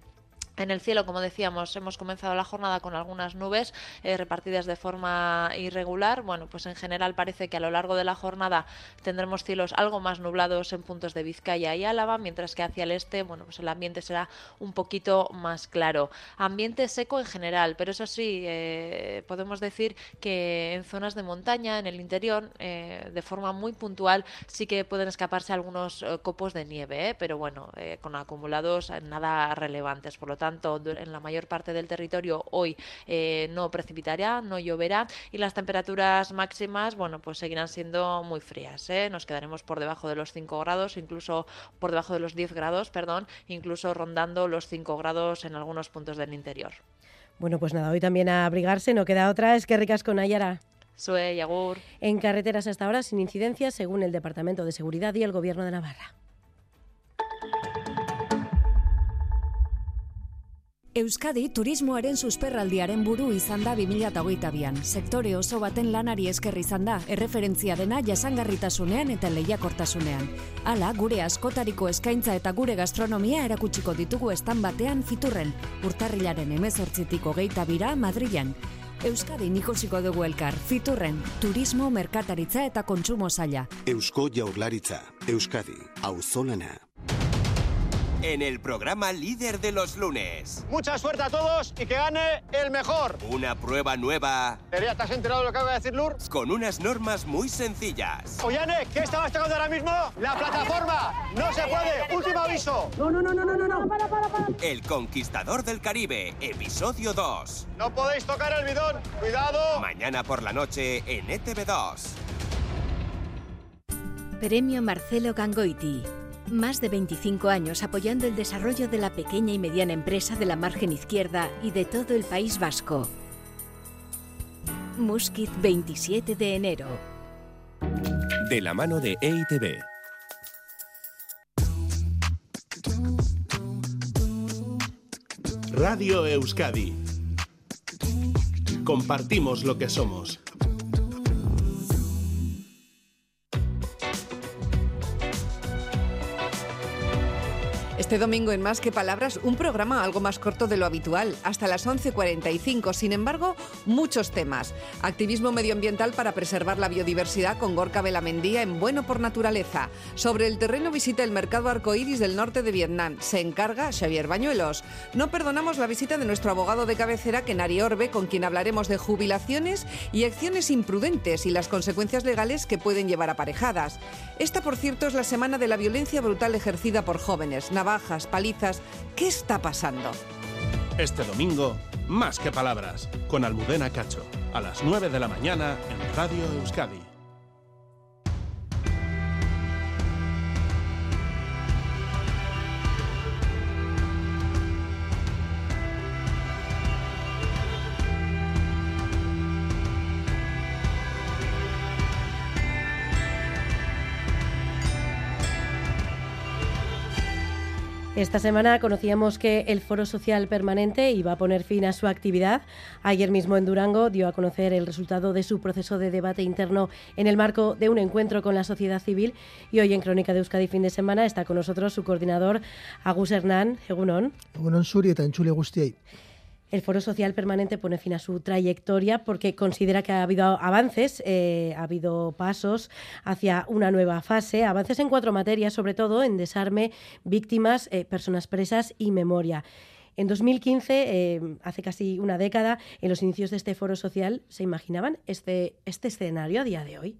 En el cielo, como decíamos, hemos comenzado la jornada con algunas nubes eh, repartidas de forma irregular. Bueno, pues en general parece que a lo largo de la jornada tendremos cielos algo más nublados en puntos de Vizcaya y Álava, mientras que hacia el este, bueno, pues el ambiente será un poquito más claro. Ambiente seco en general, pero eso sí, eh, podemos decir que en zonas de montaña, en el interior, eh, de forma muy puntual, sí que pueden escaparse algunos eh, copos de nieve, ¿eh? pero bueno, con acumulados nada relevantes. Por lo tanto, en la mayor parte del territorio hoy eh, no precipitará, no lloverá y las temperaturas máximas, bueno, pues seguirán siendo muy frías. ¿eh? Nos quedaremos por debajo de los 5 grados, incluso por debajo de los 10 grados, perdón, incluso rondando los 5 grados en algunos puntos del interior. Bueno, pues nada, hoy también a abrigarse, no queda otra, es que ricas con Nayara. Sue, Yagur. En carreteras hasta ahora sin incidencias, según el Departamento de Seguridad y el Gobierno de Navarra. Euskadi turismoaren susperraldiaren buru izan da 2022an. Sektore oso baten lanari esker izan da, erreferentzia dena jasangarritasunean eta lehiakortasunean. Hala, gure askotariko eskaintza eta gure gastronomia erakutsiko ditugu estan batean fiturren, urtarrilaren emezortzitik hogeita bira Madrilan. Euskadi ikusiko dugu elkar, fiturren, turismo, merkataritza eta kontsumo zaila. Eusko Jaurlaritza, Euskadi, auzolana. En el programa líder de los lunes. Mucha suerte a todos y que gane el mejor. Una prueba nueva Tería, ¿te has enterado de lo que acaba de decir Lur? con unas normas muy sencillas. Ollane, ¿qué estabas tocando ahora mismo? La plataforma. No se puede. Último aviso. No, no, no, no, no, no. Para, para, para. El Conquistador del Caribe, episodio 2. No podéis tocar el bidón. Cuidado. Mañana por la noche en E ETV2. Premio Marcelo Gangoiti. Más de 25 años apoyando el desarrollo de la pequeña y mediana empresa de la margen izquierda y de todo el País Vasco. Musquiz 27 de enero. De la mano de EITB. Radio Euskadi. Compartimos lo que somos. Este domingo en Más que Palabras, un programa algo más corto de lo habitual, hasta las 11.45. Sin embargo, muchos temas. Activismo medioambiental para preservar la biodiversidad con Gorka Belamendía en Bueno por Naturaleza. Sobre el terreno visita el mercado arcoíris del norte de Vietnam. Se encarga Xavier Bañuelos. No perdonamos la visita de nuestro abogado de cabecera, Kenari Orbe, con quien hablaremos de jubilaciones y acciones imprudentes y las consecuencias legales que pueden llevar aparejadas. Esta, por cierto, es la semana de la violencia brutal ejercida por jóvenes palizas. ¿Qué está pasando? Este domingo, más que palabras, con Almudena Cacho, a las 9 de la mañana en Radio Euskadi. Esta semana conocíamos que el Foro Social Permanente iba a poner fin a su actividad. Ayer mismo en Durango dio a conocer el resultado de su proceso de debate interno en el marco de un encuentro con la sociedad civil. Y hoy en Crónica de Euskadi fin de semana está con nosotros su coordinador, Agus Hernán. Egunon. Egunon Suri eta entzule guztiei. El Foro Social Permanente pone fin a su trayectoria porque considera que ha habido avances, eh, ha habido pasos hacia una nueva fase, avances en cuatro materias, sobre todo en desarme, víctimas, eh, personas presas y memoria. En 2015, eh, hace casi una década, en los inicios de este foro social, ¿se imaginaban este, este escenario a día de hoy?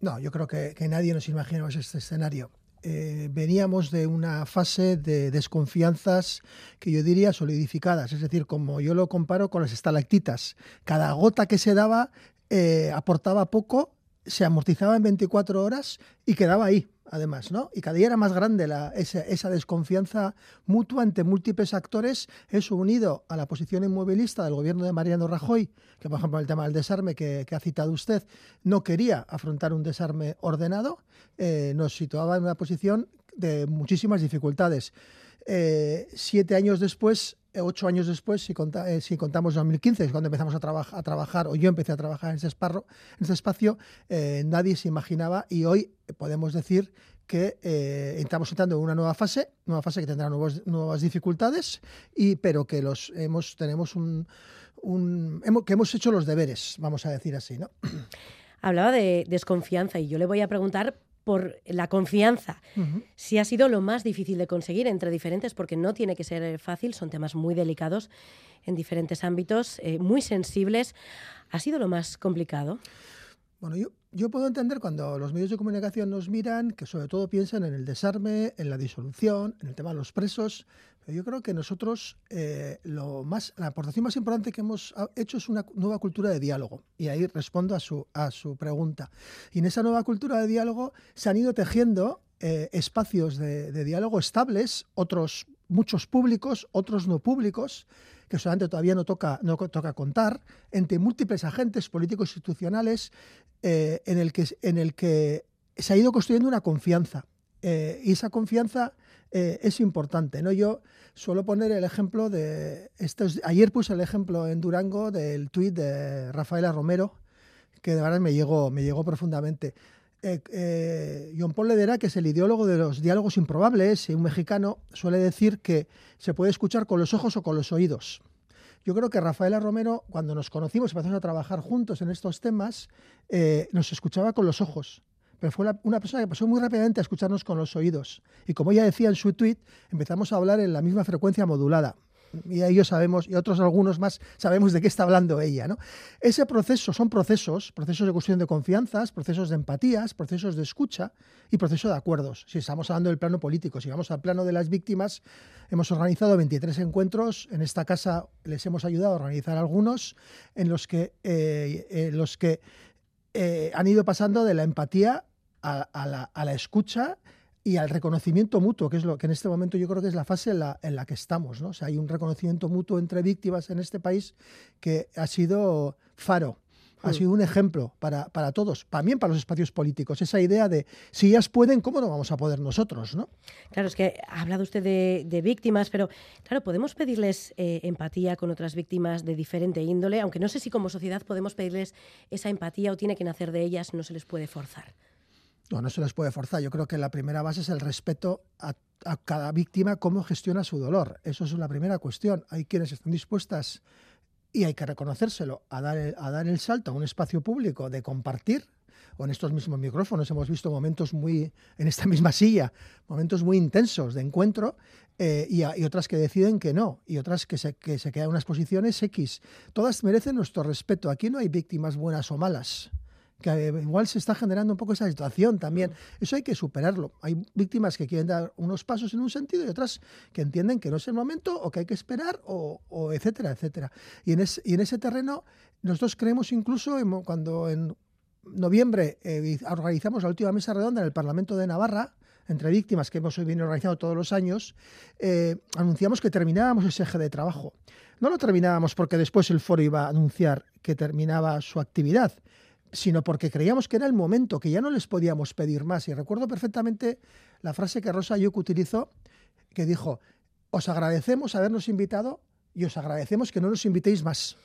No, yo creo que, nadie nos imaginamos este escenario. Eh, veníamos de una fase de desconfianzas que yo diría solidificadas, es decir, como yo lo comparo con las estalactitas. Cada gota que se daba eh, aportaba poco, se amortizaba en 24 horas y quedaba ahí además, ¿no? Y cada día era más grande esa, desconfianza mutua entre múltiples actores, eso unido a la posición inmovilista del gobierno de Mariano Rajoy, que por ejemplo el tema del desarme que, ha citado usted, no quería afrontar un desarme ordenado, eh, nos situaba en una posición de muchísimas dificultades. Eh, siete años después, ocho años después, si, conta, eh, si contamos 2015, es cuando empezamos a, traba a, trabajar, o yo empecé a trabajar en ese, esparro, en ese espacio, eh, nadie se imaginaba y hoy podemos decir que eh, estamos entrando en una nueva fase, nueva fase que tendrá nuevos, nuevas dificultades, y, pero que los hemos, tenemos un, un hemos, que hemos hecho los deberes, vamos a decir así, ¿no? Hablaba de desconfianza y yo le voy a preguntar por la confianza. Uh -huh. Si ha sido lo más difícil de conseguir entre diferentes, porque no tiene que ser fácil, son temas muy delicados en diferentes ámbitos, eh, muy sensibles. ¿Ha sido lo más complicado? Bueno, yo, yo puedo entender cuando los medios de comunicación nos miran que sobre todo piensan en el desarme, en la disolución, en el tema de los presos, yo creo que nosotros eh, lo más, la aportación más importante que hemos hecho es una nueva cultura de diálogo. Y ahí respondo a su, a su pregunta. Y en esa nueva cultura de diálogo se han ido tejiendo eh, espacios de, de diálogo estables, otros muchos públicos, otros no públicos, que solamente todavía no toca, no toca contar, entre múltiples agentes políticos institucionales eh, en, el que, en el que se ha ido construyendo una confianza. Eh, y esa confianza eh, es importante. ¿no? Yo suelo poner el ejemplo de. Estos, ayer puse el ejemplo en Durango del tuit de Rafaela Romero, que de verdad me llegó, me llegó profundamente. Eh, eh, John Paul Ledera, que es el ideólogo de los diálogos improbables, y un mexicano, suele decir que se puede escuchar con los ojos o con los oídos. Yo creo que Rafaela Romero, cuando nos conocimos y empezamos a trabajar juntos en estos temas, eh, nos escuchaba con los ojos. Pero fue una persona que pasó muy rápidamente a escucharnos con los oídos. Y como ella decía en su tweet, empezamos a hablar en la misma frecuencia modulada y ellos sabemos, y otros algunos más, sabemos de qué está hablando ella. ¿no? Ese proceso son procesos, procesos de cuestión de confianzas, procesos de empatías, procesos de escucha y procesos de acuerdos. Si estamos hablando del plano político, si vamos al plano de las víctimas, hemos organizado 23 encuentros, en esta casa les hemos ayudado a organizar algunos, en los que, eh, eh, los que eh, han ido pasando de la empatía a, a, la, a la escucha y al reconocimiento mutuo, que es lo que en este momento yo creo que es la fase en la, en la que estamos. ¿no? O sea, hay un reconocimiento mutuo entre víctimas en este país que ha sido faro. Ha sido un ejemplo para, para todos, también para los espacios políticos. Esa idea de si ellas pueden, ¿cómo no vamos a poder nosotros? ¿no? Claro, es que ha hablado usted de, de víctimas, pero claro, podemos pedirles eh, empatía con otras víctimas de diferente índole, aunque no sé si como sociedad podemos pedirles esa empatía o tiene que nacer de ellas, no se les puede forzar. No, no se les puede forzar. Yo creo que la primera base es el respeto a, cada víctima, cómo gestiona su dolor. Eso es la primera cuestión. Hay quienes están dispuestas, y hay que reconocérselo, a dar, el, a dar el salto a un espacio público de compartir, o en estos mismos micrófonos hemos visto momentos muy, en esta misma silla, momentos muy intensos de encuentro, eh, y otras que deciden que no, y otras que se, que se quedan en unas posiciones X. Todas merecen nuestro respeto. Aquí no hay víctimas buenas o malas que eh, igual se está generando un poco esa situación también. Eso hay que superarlo. Hay víctimas que quieren dar unos pasos en un sentido y otras que entienden que no es el momento o que hay que esperar o, o etcétera, etcétera. Y en, es- y en ese terreno nosotros creemos incluso en cuando en noviembre eh, organizamos la última mesa redonda en el Parlamento de Navarra, entre víctimas que hemos venido organizando todos los años, eh, anunciamos que terminábamos ese eje de trabajo. No lo terminábamos porque después el foro iba a anunciar que terminaba su actividad, sino porque creíamos que era el momento, que ya no les podíamos pedir más. Y recuerdo perfectamente la frase que Rosa Ayuk utilizó, que dijo, os agradecemos habernos invitado y os agradecemos que no nos invitéis más.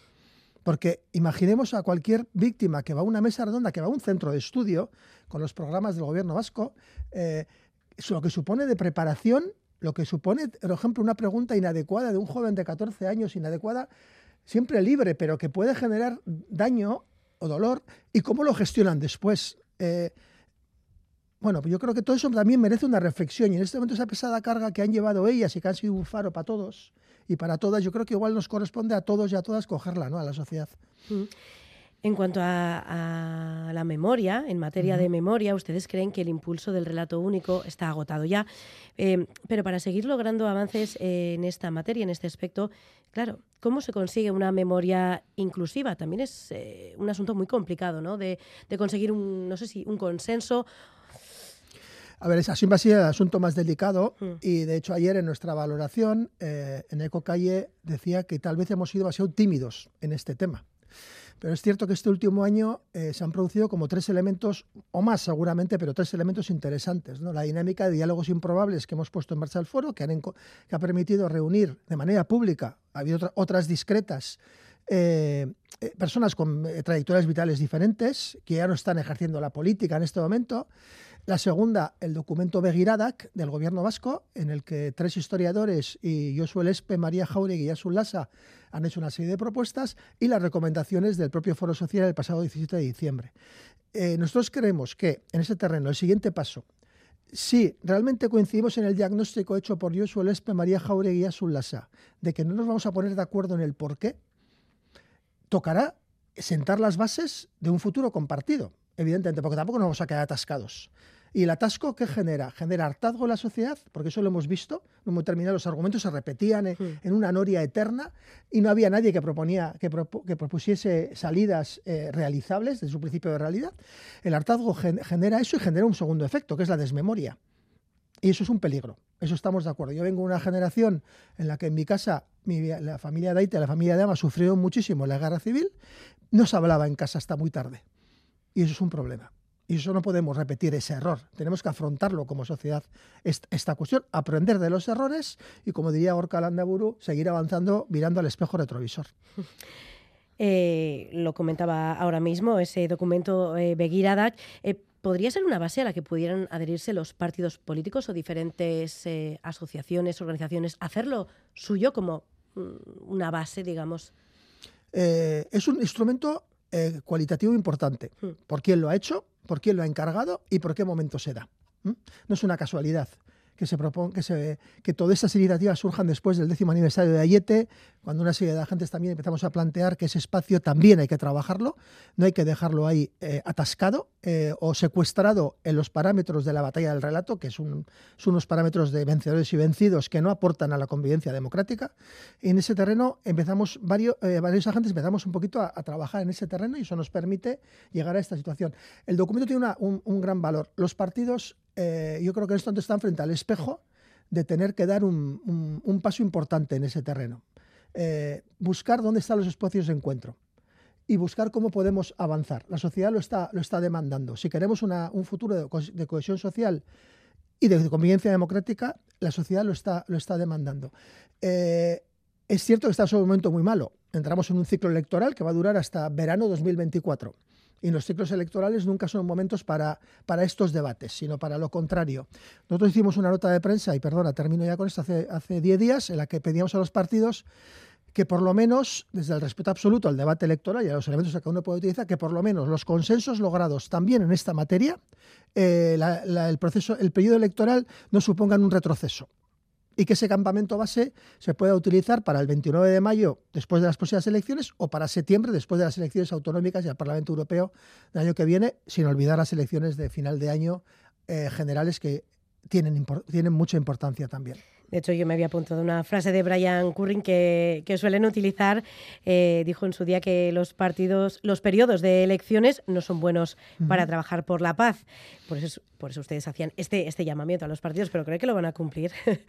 Porque imaginemos a cualquier víctima que va a una mesa redonda, que va a un centro de estudio con los programas del gobierno vasco, eh, lo que supone de preparación, lo que supone, por ejemplo, una pregunta inadecuada de un joven de 14 años, inadecuada, siempre libre, pero que puede generar daño o dolor, y cómo lo gestionan después. Eh, bueno, yo creo que todo eso también merece una reflexión y en este momento esa pesada carga que han llevado ellas y que han sido un faro para todos y para todas, yo creo que igual nos corresponde a todos y a todas cogerla, ¿no? A la sociedad. Mm. En cuanto a, a la memoria, en materia de memoria, ustedes creen que el impulso del relato único está agotado ya. Eh, pero para seguir logrando avances eh, en esta materia, en este aspecto, claro, ¿cómo se consigue una memoria inclusiva? También es eh, un asunto muy complicado, ¿no? De, de conseguir un, no sé si, un consenso. A ver, siempre ha sido el asunto más delicado Mm. y de hecho ayer en nuestra valoración eh, en Eco Calle decía que tal vez hemos sido demasiado tímidos en este tema. Pero es cierto que este último año eh, se han producido como tres elementos, o más seguramente, pero tres elementos interesantes. ¿no? La dinámica de diálogos improbables que hemos puesto en marcha el foro, que, ha permitido reunir de manera pública, ha habido otra- otras discretas, eh, eh, personas con eh, trayectorias vitales diferentes, que ya no están ejerciendo la política en este momento. La segunda, el documento Begiradak del gobierno vasco, en el que tres historiadores y Josué Lespe, María Jauregui y Asun Lasa han hecho una serie de propuestas y las recomendaciones del propio Foro Social el pasado 17 de diciembre. Nosotros creemos que en ese terreno el siguiente paso, si realmente coincidimos en el diagnóstico hecho por Josué Lespe, María Jauregui y Asun Lasa, de que no nos vamos a poner de acuerdo en el por qué, tocará sentar las bases de un futuro compartido, evidentemente, porque tampoco nos vamos a quedar atascados. ¿Y el atasco qué genera? Genera hartazgo en la sociedad, porque eso lo hemos visto, no hemos terminado, los argumentos se repetían en, en una noria eterna y no había nadie que, proponía, que, propu- que propusiese salidas eh, realizables desde su principio de realidad. El hartazgo gen- genera eso y genera un segundo efecto, que es la desmemoria. Y eso es un peligro, eso estamos de acuerdo. Yo vengo de una generación en la que en mi casa, mi- la familia de Aita, la familia de Ama, sufrieron muchísimo la guerra civil, no se hablaba en casa hasta muy tarde. Y eso es un problema. Y eso no podemos repetir ese error. Tenemos que afrontarlo como sociedad, est- esta cuestión, aprender de los errores y, como diría Gorka Landaburu, seguir avanzando mirando al espejo retrovisor. Eh, lo comentaba ahora mismo, ese documento eh, Begiradak. eh, ¿Podría ser una base a la que pudieran adherirse los partidos políticos o diferentes eh, asociaciones, organizaciones, hacerlo suyo como mm, una base, digamos? Eh, es un instrumento eh, cualitativo importante. ¿Por quién lo ha hecho? ¿Por quién lo ha encargado? ¿Y por qué momento se da? ¿Mm? No es una casualidad que se propon- que, se, que todas estas iniciativas surjan después del décimo aniversario de Ayete, cuando una serie de agentes también empezamos a plantear que ese espacio también hay que trabajarlo, no hay que dejarlo ahí eh, atascado eh, o secuestrado en los parámetros de la batalla del relato, que es un- son unos parámetros de vencedores y vencidos que no aportan a la convivencia democrática. En ese terreno empezamos, varios, eh, varios agentes empezamos un poquito a, a trabajar en ese terreno y eso nos permite llegar a esta situación. El documento tiene una- un, un gran valor. Los partidos, eh, yo creo que esto están frente al espejo de tener que dar un, un- paso importante en ese terreno. Eh, buscar dónde están los espacios de encuentro y buscar cómo podemos avanzar. La sociedad lo está, lo está demandando. Si queremos una- un futuro de cohesión social y de convivencia democrática, la sociedad lo está, lo está demandando. Eh, es cierto que está en un momento muy malo. Entramos en un ciclo electoral que va a durar hasta verano 2024. Y los ciclos electorales nunca son momentos para, para estos debates, sino para lo contrario. Nosotros hicimos una nota de prensa, y perdona, termino ya con esto, hace 10 días, en la que pedíamos a los partidos que por lo menos, desde el respeto absoluto al debate electoral y a los elementos que uno puede utilizar, que por lo menos los consensos logrados también en esta materia, eh, el, proceso, el periodo electoral no supongan un retroceso y que ese campamento base se pueda utilizar para el 29 de mayo, después de las próximas elecciones, o para septiembre, después de las elecciones autonómicas y al Parlamento Europeo del año que viene, sin olvidar las elecciones de final de año eh, generales que tienen, tienen mucha importancia también. De hecho, yo me había apuntado una frase de Brian Currin que, suelen utilizar. Eh, dijo en su día que los partidos, los periodos de elecciones no son buenos para trabajar por la paz. Por eso, por eso ustedes hacían este, este llamamiento a los partidos, pero creo que lo van a cumplir.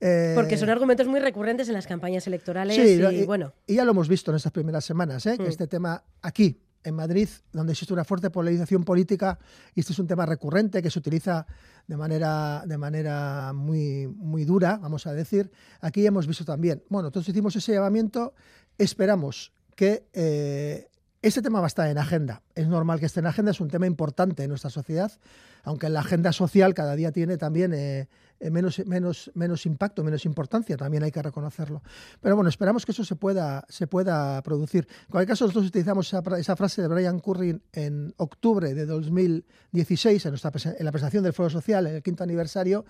Eh, Porque son argumentos muy recurrentes en las campañas electorales. y, bueno. y ya lo hemos visto en estas primeras semanas, ¿eh? que mm. este tema aquí, en Madrid, donde existe una fuerte polarización política, y este es un tema recurrente que se utiliza de manera, de manera muy, muy dura, vamos a decir, aquí hemos visto también. Bueno, entonces hicimos ese llamamiento, esperamos que eh, este tema va a estar en agenda. Es normal que esté en agenda, es un tema importante en nuestra sociedad, aunque la agenda social cada día tiene también eh, eh, menos, menos, menos impacto, menos importancia, también hay que reconocerlo. Pero bueno, esperamos que eso se pueda, se pueda producir. En cualquier caso, nosotros utilizamos esa, frase de Brian Curry en octubre de 2016, en, nuestra, en la presentación del Foro Social, en el quinto aniversario,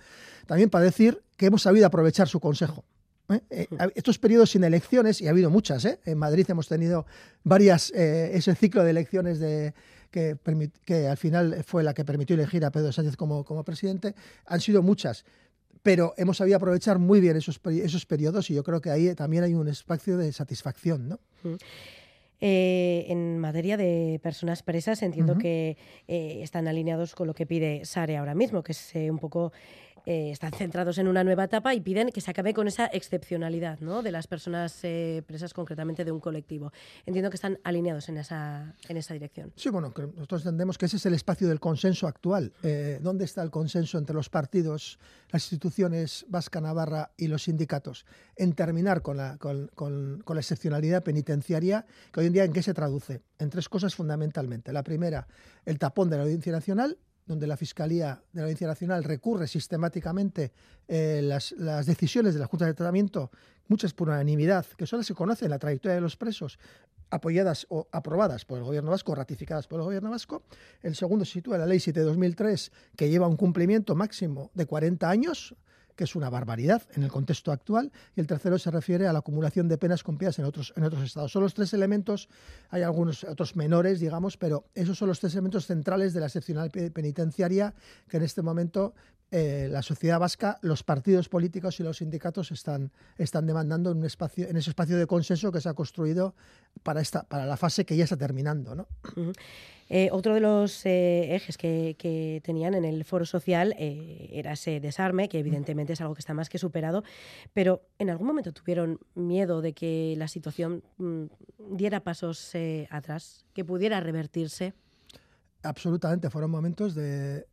también para decir que hemos sabido aprovechar su consejo. ¿Eh? Eh, estos periodos sin elecciones, y ha habido muchas, ¿eh? en Madrid hemos tenido varias, ese ciclo de elecciones de, que, que, al final fue la que permitió elegir a Pedro Sánchez como, como presidente, han sido muchas. Pero hemos sabido aprovechar muy bien esos, esos periodos y yo creo que ahí también hay un espacio de satisfacción. ¿no? en materia de personas presas, entiendo que están alineados con lo que pide Sare ahora mismo, que es un poco eh, están centrados en una nueva etapa y piden que se acabe con esa excepcionalidad ¿no? de las personas eh, presas concretamente de un colectivo. Entiendo que están alineados en esa, en esa dirección. Sí, bueno, nosotros entendemos que ese es el espacio del consenso actual. Eh, ¿Dónde está el consenso entre los partidos, las instituciones vasca, navarra y los sindicatos? En terminar con la, con, con, con la excepcionalidad penitenciaria, que hoy en día en qué se traduce? En tres cosas fundamentalmente. La primera, el tapón de la Audiencia Nacional, donde la Fiscalía de la Audiencia Nacional recurre sistemáticamente eh, las, decisiones de la Junta de Tratamiento, muchas por unanimidad, que solo se conocen en la trayectoria de los presos, apoyadas o aprobadas por el Gobierno vasco, ratificadas por el Gobierno vasco. El segundo se sitúa la Ley 7 de 2003, que lleva un cumplimiento máximo de 40 años, que es una barbaridad en el contexto actual, y el tercero se refiere a la acumulación de penas cumplidas en otros, en otros estados. Son los tres elementos, hay algunos otros menores, digamos, pero esos son los tres elementos centrales de la excepcional penitenciaria que en este momento eh, la sociedad vasca, los partidos políticos y los sindicatos están, están demandando en, un espacio, en ese espacio de consenso que se ha construido para, esta, para la fase que ya está terminando. ¿no? Eh, otro de los eh, ejes que, tenían en el foro social era ese desarme, que evidentemente es algo que está más que superado, pero ¿en algún momento tuvieron miedo de que la situación mm, diera pasos atrás, que pudiera revertirse? Absolutamente, fueron momentos de...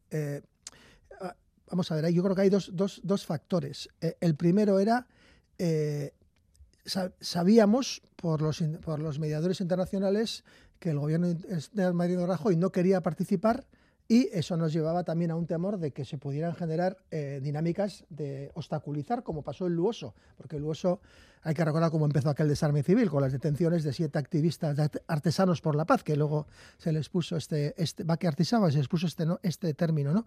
vamos a ver, yo creo que hay dos, dos factores. el primero era sabíamos por los, por los mediadores internacionales que el gobierno de Mariano Rajoy no quería participar y eso nos llevaba también a un temor de que se pudieran generar eh, dinámicas de obstaculizar, como pasó en Luoso, porque Luoso hay que recordar cómo empezó aquel desarme civil, con las detenciones de siete activistas artesanos por la paz, que luego se les puso este, este va que se les puso este, este término. ¿no?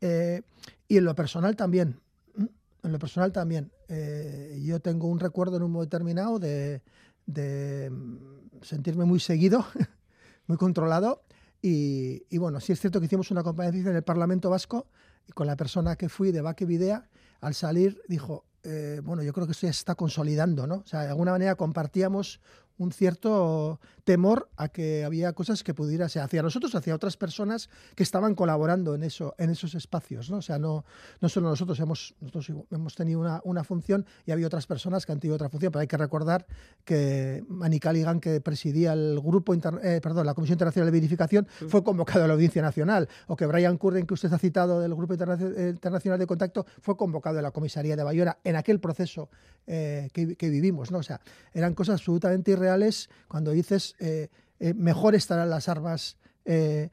Eh, y en lo personal también, en lo personal también, eh, yo tengo un recuerdo en un momento determinado de, de mm, sentirme muy seguido, muy controlado. Y, bueno, sí es cierto que hicimos una comparecencia en el Parlamento Vasco y con la persona que fui de Baque Videa, al salir dijo, eh, bueno, yo creo que esto ya se está consolidando, ¿no? O sea, de alguna manera compartíamos un cierto temor a que había cosas que pudiera ser hacia nosotros, hacia otras personas que estaban colaborando en eso, en esos espacios, ¿no? O sea, no, no solo nosotros hemos, nosotros hemos tenido una, una función y había otras personas que han tenido otra función, pero hay que recordar que Manny Caligan, que presidía el grupo, eh, perdón, la Comisión Internacional de Verificación, fue convocado a la Audiencia Nacional, o que Brian Curren, que usted ha citado del Grupo Internacional de Contacto, fue convocado a la Comisaría de Bayona en aquel proceso eh, que, que, vivimos, ¿no? O sea, eran cosas absolutamente irreales cuando dices, eh, eh, mejor estarán las armas eh,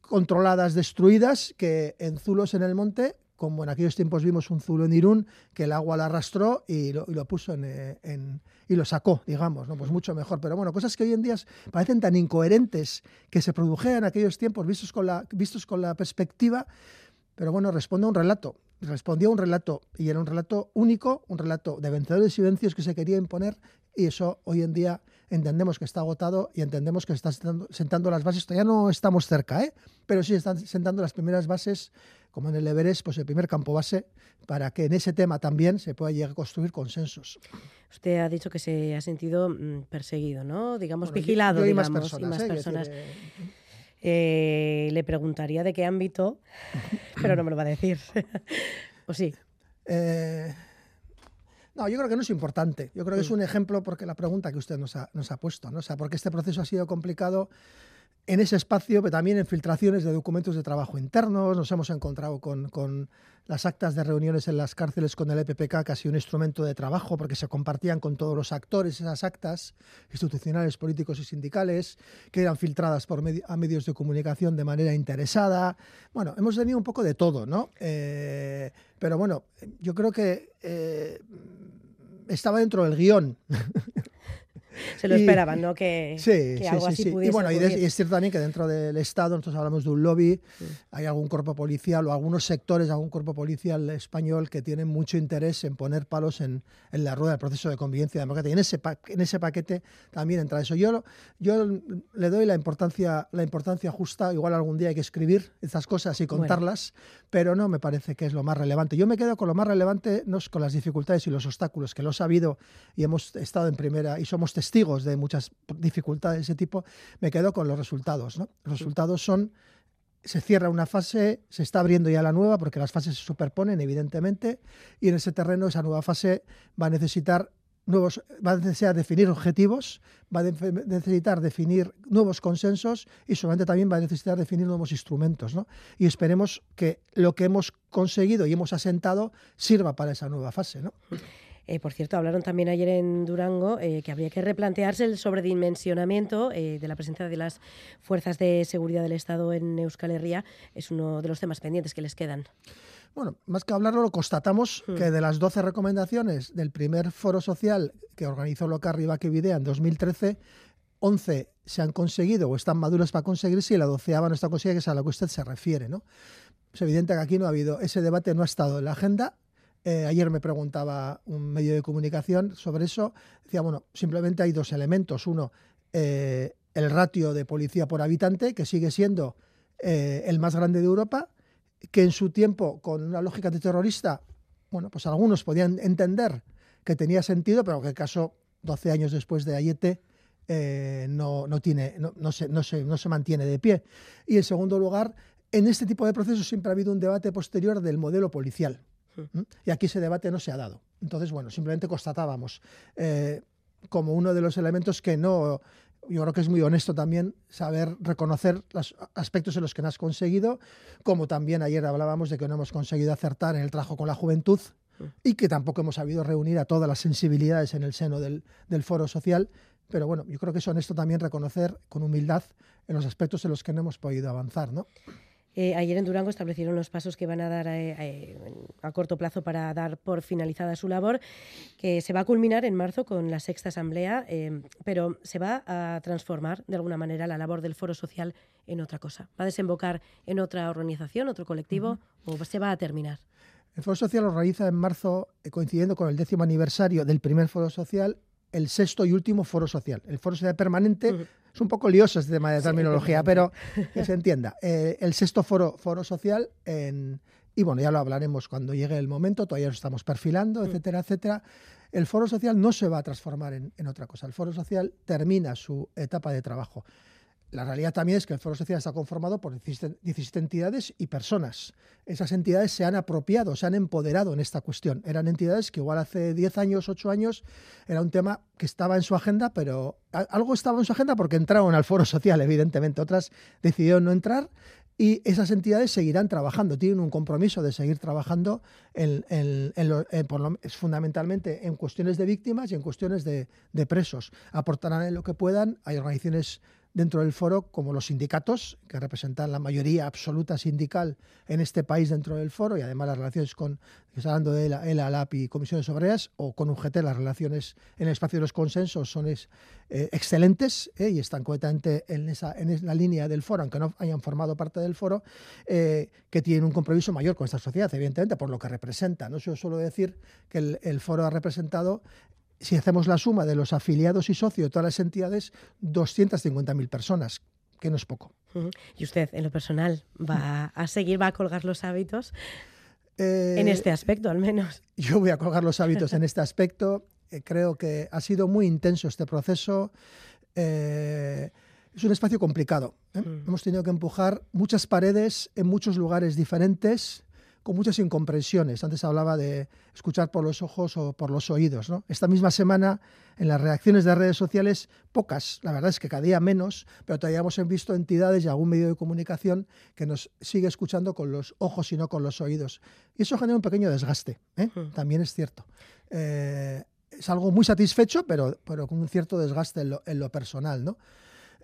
controladas, destruidas, que en Zulos en el monte, como en aquellos tiempos vimos un Zulo en Irún, que el agua la arrastró y lo, puso en, y lo sacó, digamos, ¿no? Pues mucho mejor. Pero bueno, cosas que hoy en día parecen tan incoherentes que se produjeron en aquellos tiempos vistos con la, vistos con la perspectiva, pero bueno, responde a un relato. Respondió a un relato y era un relato único, un relato de vencedores y vencidos que se quería imponer y eso hoy en día entendemos que está agotado y entendemos que está sentando, las bases. Todavía no estamos cerca, ¿eh? pero sí están sentando las primeras bases, como en el Everest, pues el primer campo base, para que en ese tema también se pueda llegar a construir consensos. Usted ha dicho que se ha sentido mm, perseguido, ¿no? Digamos, vigilado, y más personas. ¿eh? Eh, le preguntaría de qué ámbito, pero no me lo va a decir. ¿O sí? Eh, no, yo creo que no es importante. Yo creo que es mm. un ejemplo porque la pregunta que usted nos ha, nos ha puesto, ¿no? O sea, porque este proceso ha sido complicado en ese espacio, pero también en filtraciones de documentos de trabajo internos. Nos hemos encontrado con, las actas de reuniones en las cárceles con el EPPK, casi un instrumento de trabajo, porque se compartían con todos los actores esas actas institucionales, políticos y sindicales, que eran filtradas por a medios de comunicación de manera interesada. Bueno, hemos tenido un poco de todo, ¿no? Eh, pero bueno, yo creo que eh, estaba dentro del guion. se lo esperaban, ¿no? Que, sí, algo sí, así sí. Pudiese y bueno, y, es cierto también que dentro del Estado, nosotros hablamos de un lobby, hay algún cuerpo policial o algunos sectores, algún cuerpo policial español que tienen mucho interés en poner palos en, en la rueda del proceso de convivencia democrática. Y en ese, en ese paquete también entra eso. Yo, yo le doy la importancia, la importancia justa, igual algún día hay que escribir estas cosas y contarlas, pero no me parece que es lo más relevante. Yo me quedo con lo más relevante, no con las dificultades y los obstáculos, que los ha habido y hemos estado en primera y somos testigos de muchas dificultades de ese tipo, me quedo con los resultados. Los resultados son, se cierra una fase, se está abriendo ya la nueva, porque las fases se superponen, evidentemente, y en ese terreno esa nueva fase va a necesitar nuevos, va a necesitar definir objetivos, va a necesitar definir nuevos consensos y solamente también va a necesitar definir nuevos instrumentos. Y esperemos que lo que hemos conseguido y hemos asentado sirva para esa nueva fase. ¿no? Eh, por cierto, hablaron también ayer en Durango eh, que habría que replantearse el sobredimensionamiento eh, de la presencia de las fuerzas de seguridad del Estado en Euskal Herria. Es uno de los temas pendientes que les quedan. Bueno, más que hablarlo, lo constatamos hmm. que de las 12 recomendaciones del primer foro social que organizó Locarri Videa en 2013, 11 se han conseguido o están maduras para conseguirse y la doceava no está conseguida, que es a la que usted se refiere. ¿no? Es evidente que aquí no ha habido, ese debate no ha estado en la agenda eh, ayer me preguntaba un medio de comunicación sobre eso. Decía, bueno, simplemente hay dos elementos. Uno, eh, el ratio de policía por habitante, que sigue siendo eh, el más grande de Europa, que en su tiempo, con una lógica de terrorista, bueno, pues algunos podían entender que tenía sentido, pero que el caso, 12 años después de Ayete, no, no, tiene, no, se, no, se, no se mantiene de pie. Y en segundo lugar, en este tipo de procesos siempre ha habido un debate posterior del modelo policial. Y aquí ese debate no se ha dado. Entonces, bueno, simplemente constatábamos eh, como uno de los elementos que no, yo creo que es muy honesto también saber reconocer los aspectos en los que no has conseguido, como también ayer hablábamos de que no hemos conseguido acertar en el trabajo con la juventud y que tampoco hemos sabido reunir a todas las sensibilidades en el seno del, del foro social. Pero bueno, yo creo que es honesto también reconocer con humildad en los aspectos en los que no hemos podido avanzar, ¿no? Eh, ayer en Durango establecieron los pasos que van a dar eh, eh, a corto plazo para dar por finalizada su labor, que se va a culminar en marzo con la sexta asamblea, pero se va a transformar de alguna manera la labor del foro social en otra cosa. ¿Va a desembocar en otra organización, otro colectivo o se va a terminar? El Foro Social organiza en marzo, coincidiendo con el décimo aniversario del primer Foro Social, el sexto y último Foro Social. El Foro Social Permanente es un poco lioso este tema de terminología, pero que se entienda. Eh, el sexto foro, foro social, y bueno, ya lo hablaremos cuando llegue el momento, todavía lo estamos perfilando, mm. etcétera, etcétera. El foro social no se va a transformar en, en otra cosa. El foro social termina su etapa de trabajo. La realidad también es que el Foro Social está conformado por 17 entidades y personas. Esas entidades se han apropiado, se han empoderado en esta cuestión. Eran entidades que igual hace 10 años, 8 años, era un tema que estaba en su agenda, pero algo estaba en su agenda porque entraron al Foro Social, evidentemente. Otras decidieron no entrar y esas entidades seguirán trabajando, tienen un compromiso de seguir trabajando en, fundamentalmente en cuestiones de víctimas y en cuestiones de, presos. Aportarán lo que puedan, hay organizaciones dentro del foro, como los sindicatos, que representan la mayoría absoluta sindical en este país dentro del foro, y además las relaciones con, hablando de la, el ALAP y comisiones obreras, o con UGT, las relaciones en el espacio de los consensos son eh, excelentes eh, y están completamente en, esa, en la línea del foro, aunque no hayan formado parte del foro, eh, que tienen un compromiso mayor con esta sociedad, evidentemente, por lo que representa. No yo suelo decir que el foro ha representado si hacemos la suma de los afiliados y socios de todas las entidades, 250.000 personas, que no es poco. ¿Y usted, en lo personal, va a seguir, va a colgar los hábitos? en Eh, este aspecto, al menos. Yo voy a colgar los hábitos en este aspecto. Eh, creo que ha sido muy intenso este proceso. Eh, es un espacio complicado. ¿eh? Hemos tenido que empujar muchas paredes en muchos lugares diferentes, con muchas incomprensiones. Antes hablaba de escuchar por los ojos o por los oídos. ¿no? Esta misma semana, en las reacciones de redes sociales, pocas, la verdad es que cada día menos, pero todavía hemos visto entidades y algún medio de comunicación que nos sigue escuchando con los ojos y no con los oídos. Y eso genera un pequeño desgaste, ¿eh? también es cierto. Eh, es algo muy satisfecho, pero, pero con un cierto desgaste en lo, en lo personal. ¿no?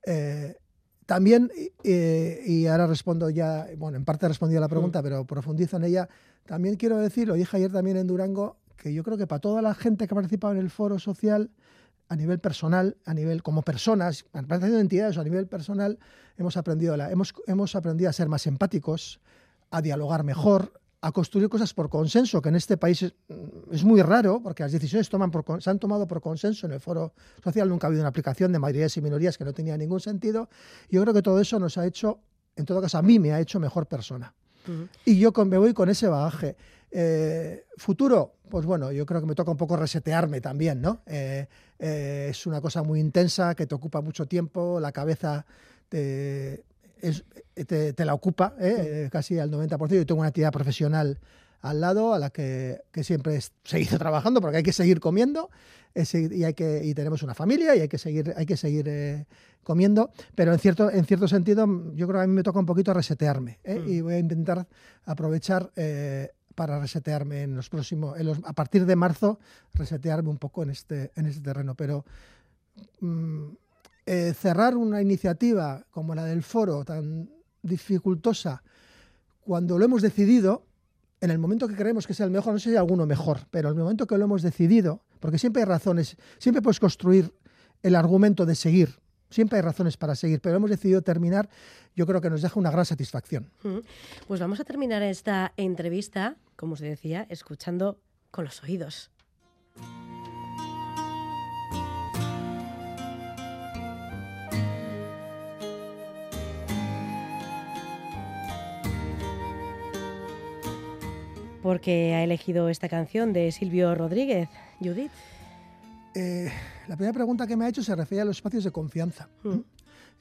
Eh, también, eh, y ahora respondo ya, bueno, en parte he respondido a la pregunta, pero profundizo en ella, también quiero decir, lo dije ayer también en Durango, que yo creo que para toda la gente que ha participado en el foro social, a nivel personal, a nivel como personas, de entidades o a nivel personal, hemos aprendido, la, hemos, hemos aprendido a ser más empáticos, a dialogar mejor, a construir cosas por consenso, que en este país es, es muy raro, porque las decisiones toman por, con- se han tomado por consenso en el foro social, nunca ha habido una aplicación de mayorías y minorías que no tenía ningún sentido. Yo creo que todo eso nos ha hecho, en todo caso a mí me ha hecho mejor persona. Y yo con- me voy con ese bagaje. Eh, futuro, pues bueno, yo creo que me toca un poco resetearme también, ¿no? Eh, eh, es una cosa muy intensa que te ocupa mucho tiempo, la cabeza te, es- te, te la ocupa ¿eh? Eh, casi al 90%. Yo tengo una actividad profesional al lado a la que, que siempre he seguido trabajando porque hay que seguir comiendo eh, y, hay que, y tenemos una familia y hay que seguir, hay que seguir eh, comiendo, pero en cierto, en cierto sentido mm, yo creo que a mí me toca un poquito resetearme ¿eh? y voy a intentar aprovechar eh, para resetearme en los próximos, en los- a partir de marzo, resetearme un poco en este, en este terreno, pero mm, eh, cerrar una iniciativa como la del foro tan dificultosa cuando lo hemos decidido, en el momento que creemos que sea el mejor, no sé si hay alguno mejor, pero en el momento que lo hemos decidido, porque siempre hay razones, siempre puedes construir el argumento de seguir, siempre hay razones para seguir, pero hemos decidido terminar, yo creo que nos deja una gran satisfacción. Pues vamos a terminar esta entrevista, como os decía, escuchando con los oídos. Porque ha elegido esta canción de Silvio Rodríguez. Judith. Eh, la primera pregunta que me ha hecho se refiere a los espacios de confianza.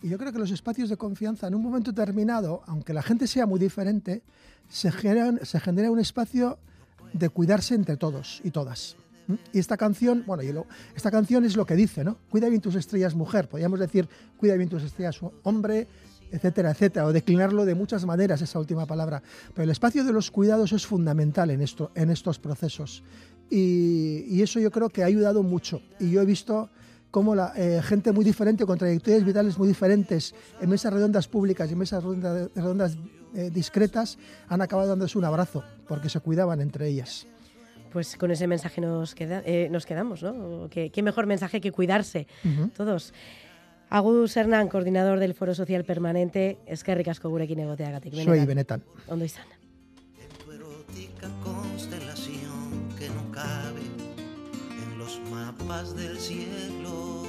Y yo creo que los espacios de confianza, en un momento determinado, aunque la gente sea muy diferente, se genera, se genera un espacio de cuidarse entre todos y todas. ¿Mm? Y esta canción, bueno, y lo- esta canción es lo que dice, ¿no? Cuida bien tus estrellas, mujer. Podríamos decir, cuida bien tus estrellas, hombre, etcétera, etcétera, o declinarlo de muchas maneras esa última palabra. Pero el espacio de los cuidados es fundamental en, esto, en estos procesos. Y, y eso yo creo que ha ayudado mucho. Y yo he visto cómo la, eh, gente muy diferente, con trayectorias vitales muy diferentes, en mesas redondas públicas y en mesas redonda- redondas eh, discretas, han acabado dándose un abrazo, porque se cuidaban entre ellas. Pues con ese mensaje nos, queda, eh, nos quedamos, ¿no? ¿Qué, qué mejor mensaje que cuidarse todos. Agus Hernán, coordinador del Foro Social Permanente, eskerrik asko gurekin egoteagatik. Soy benetan. Ondo izan. constelación que no cabe en los mapas del cielo.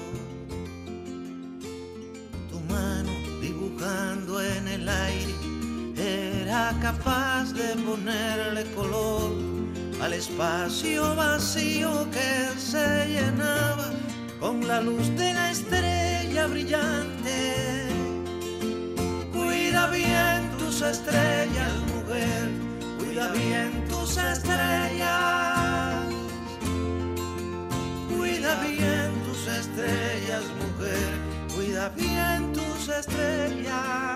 Tu mano dibujando en el aire era capaz de ponerle color al espacio vacío que se llenaba con la luz de la estrella brillante. Cuida bien tus estrellas, mujer, cuida bien tus estrellas. Cuida bien tus estrellas, mujer, cuida bien tus estrellas.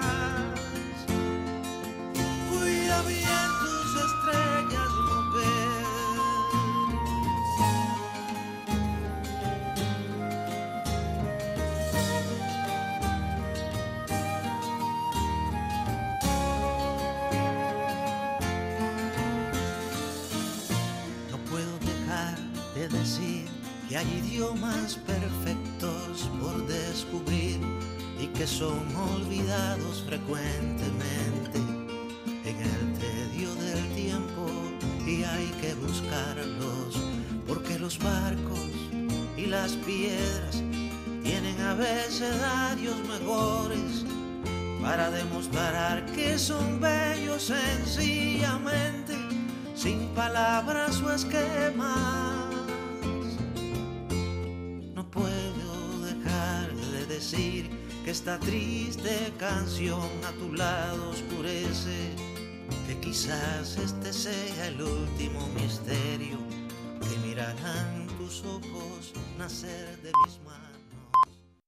Las piedras tienen abecedarios mejores para demostrar que son bellos sencillamente sin palabras o esquemas. No puedo dejar de decir que esta triste canción a tu lado oscurece, que quizás este sea el último misterio que mirarán ojos nacer de mis manos.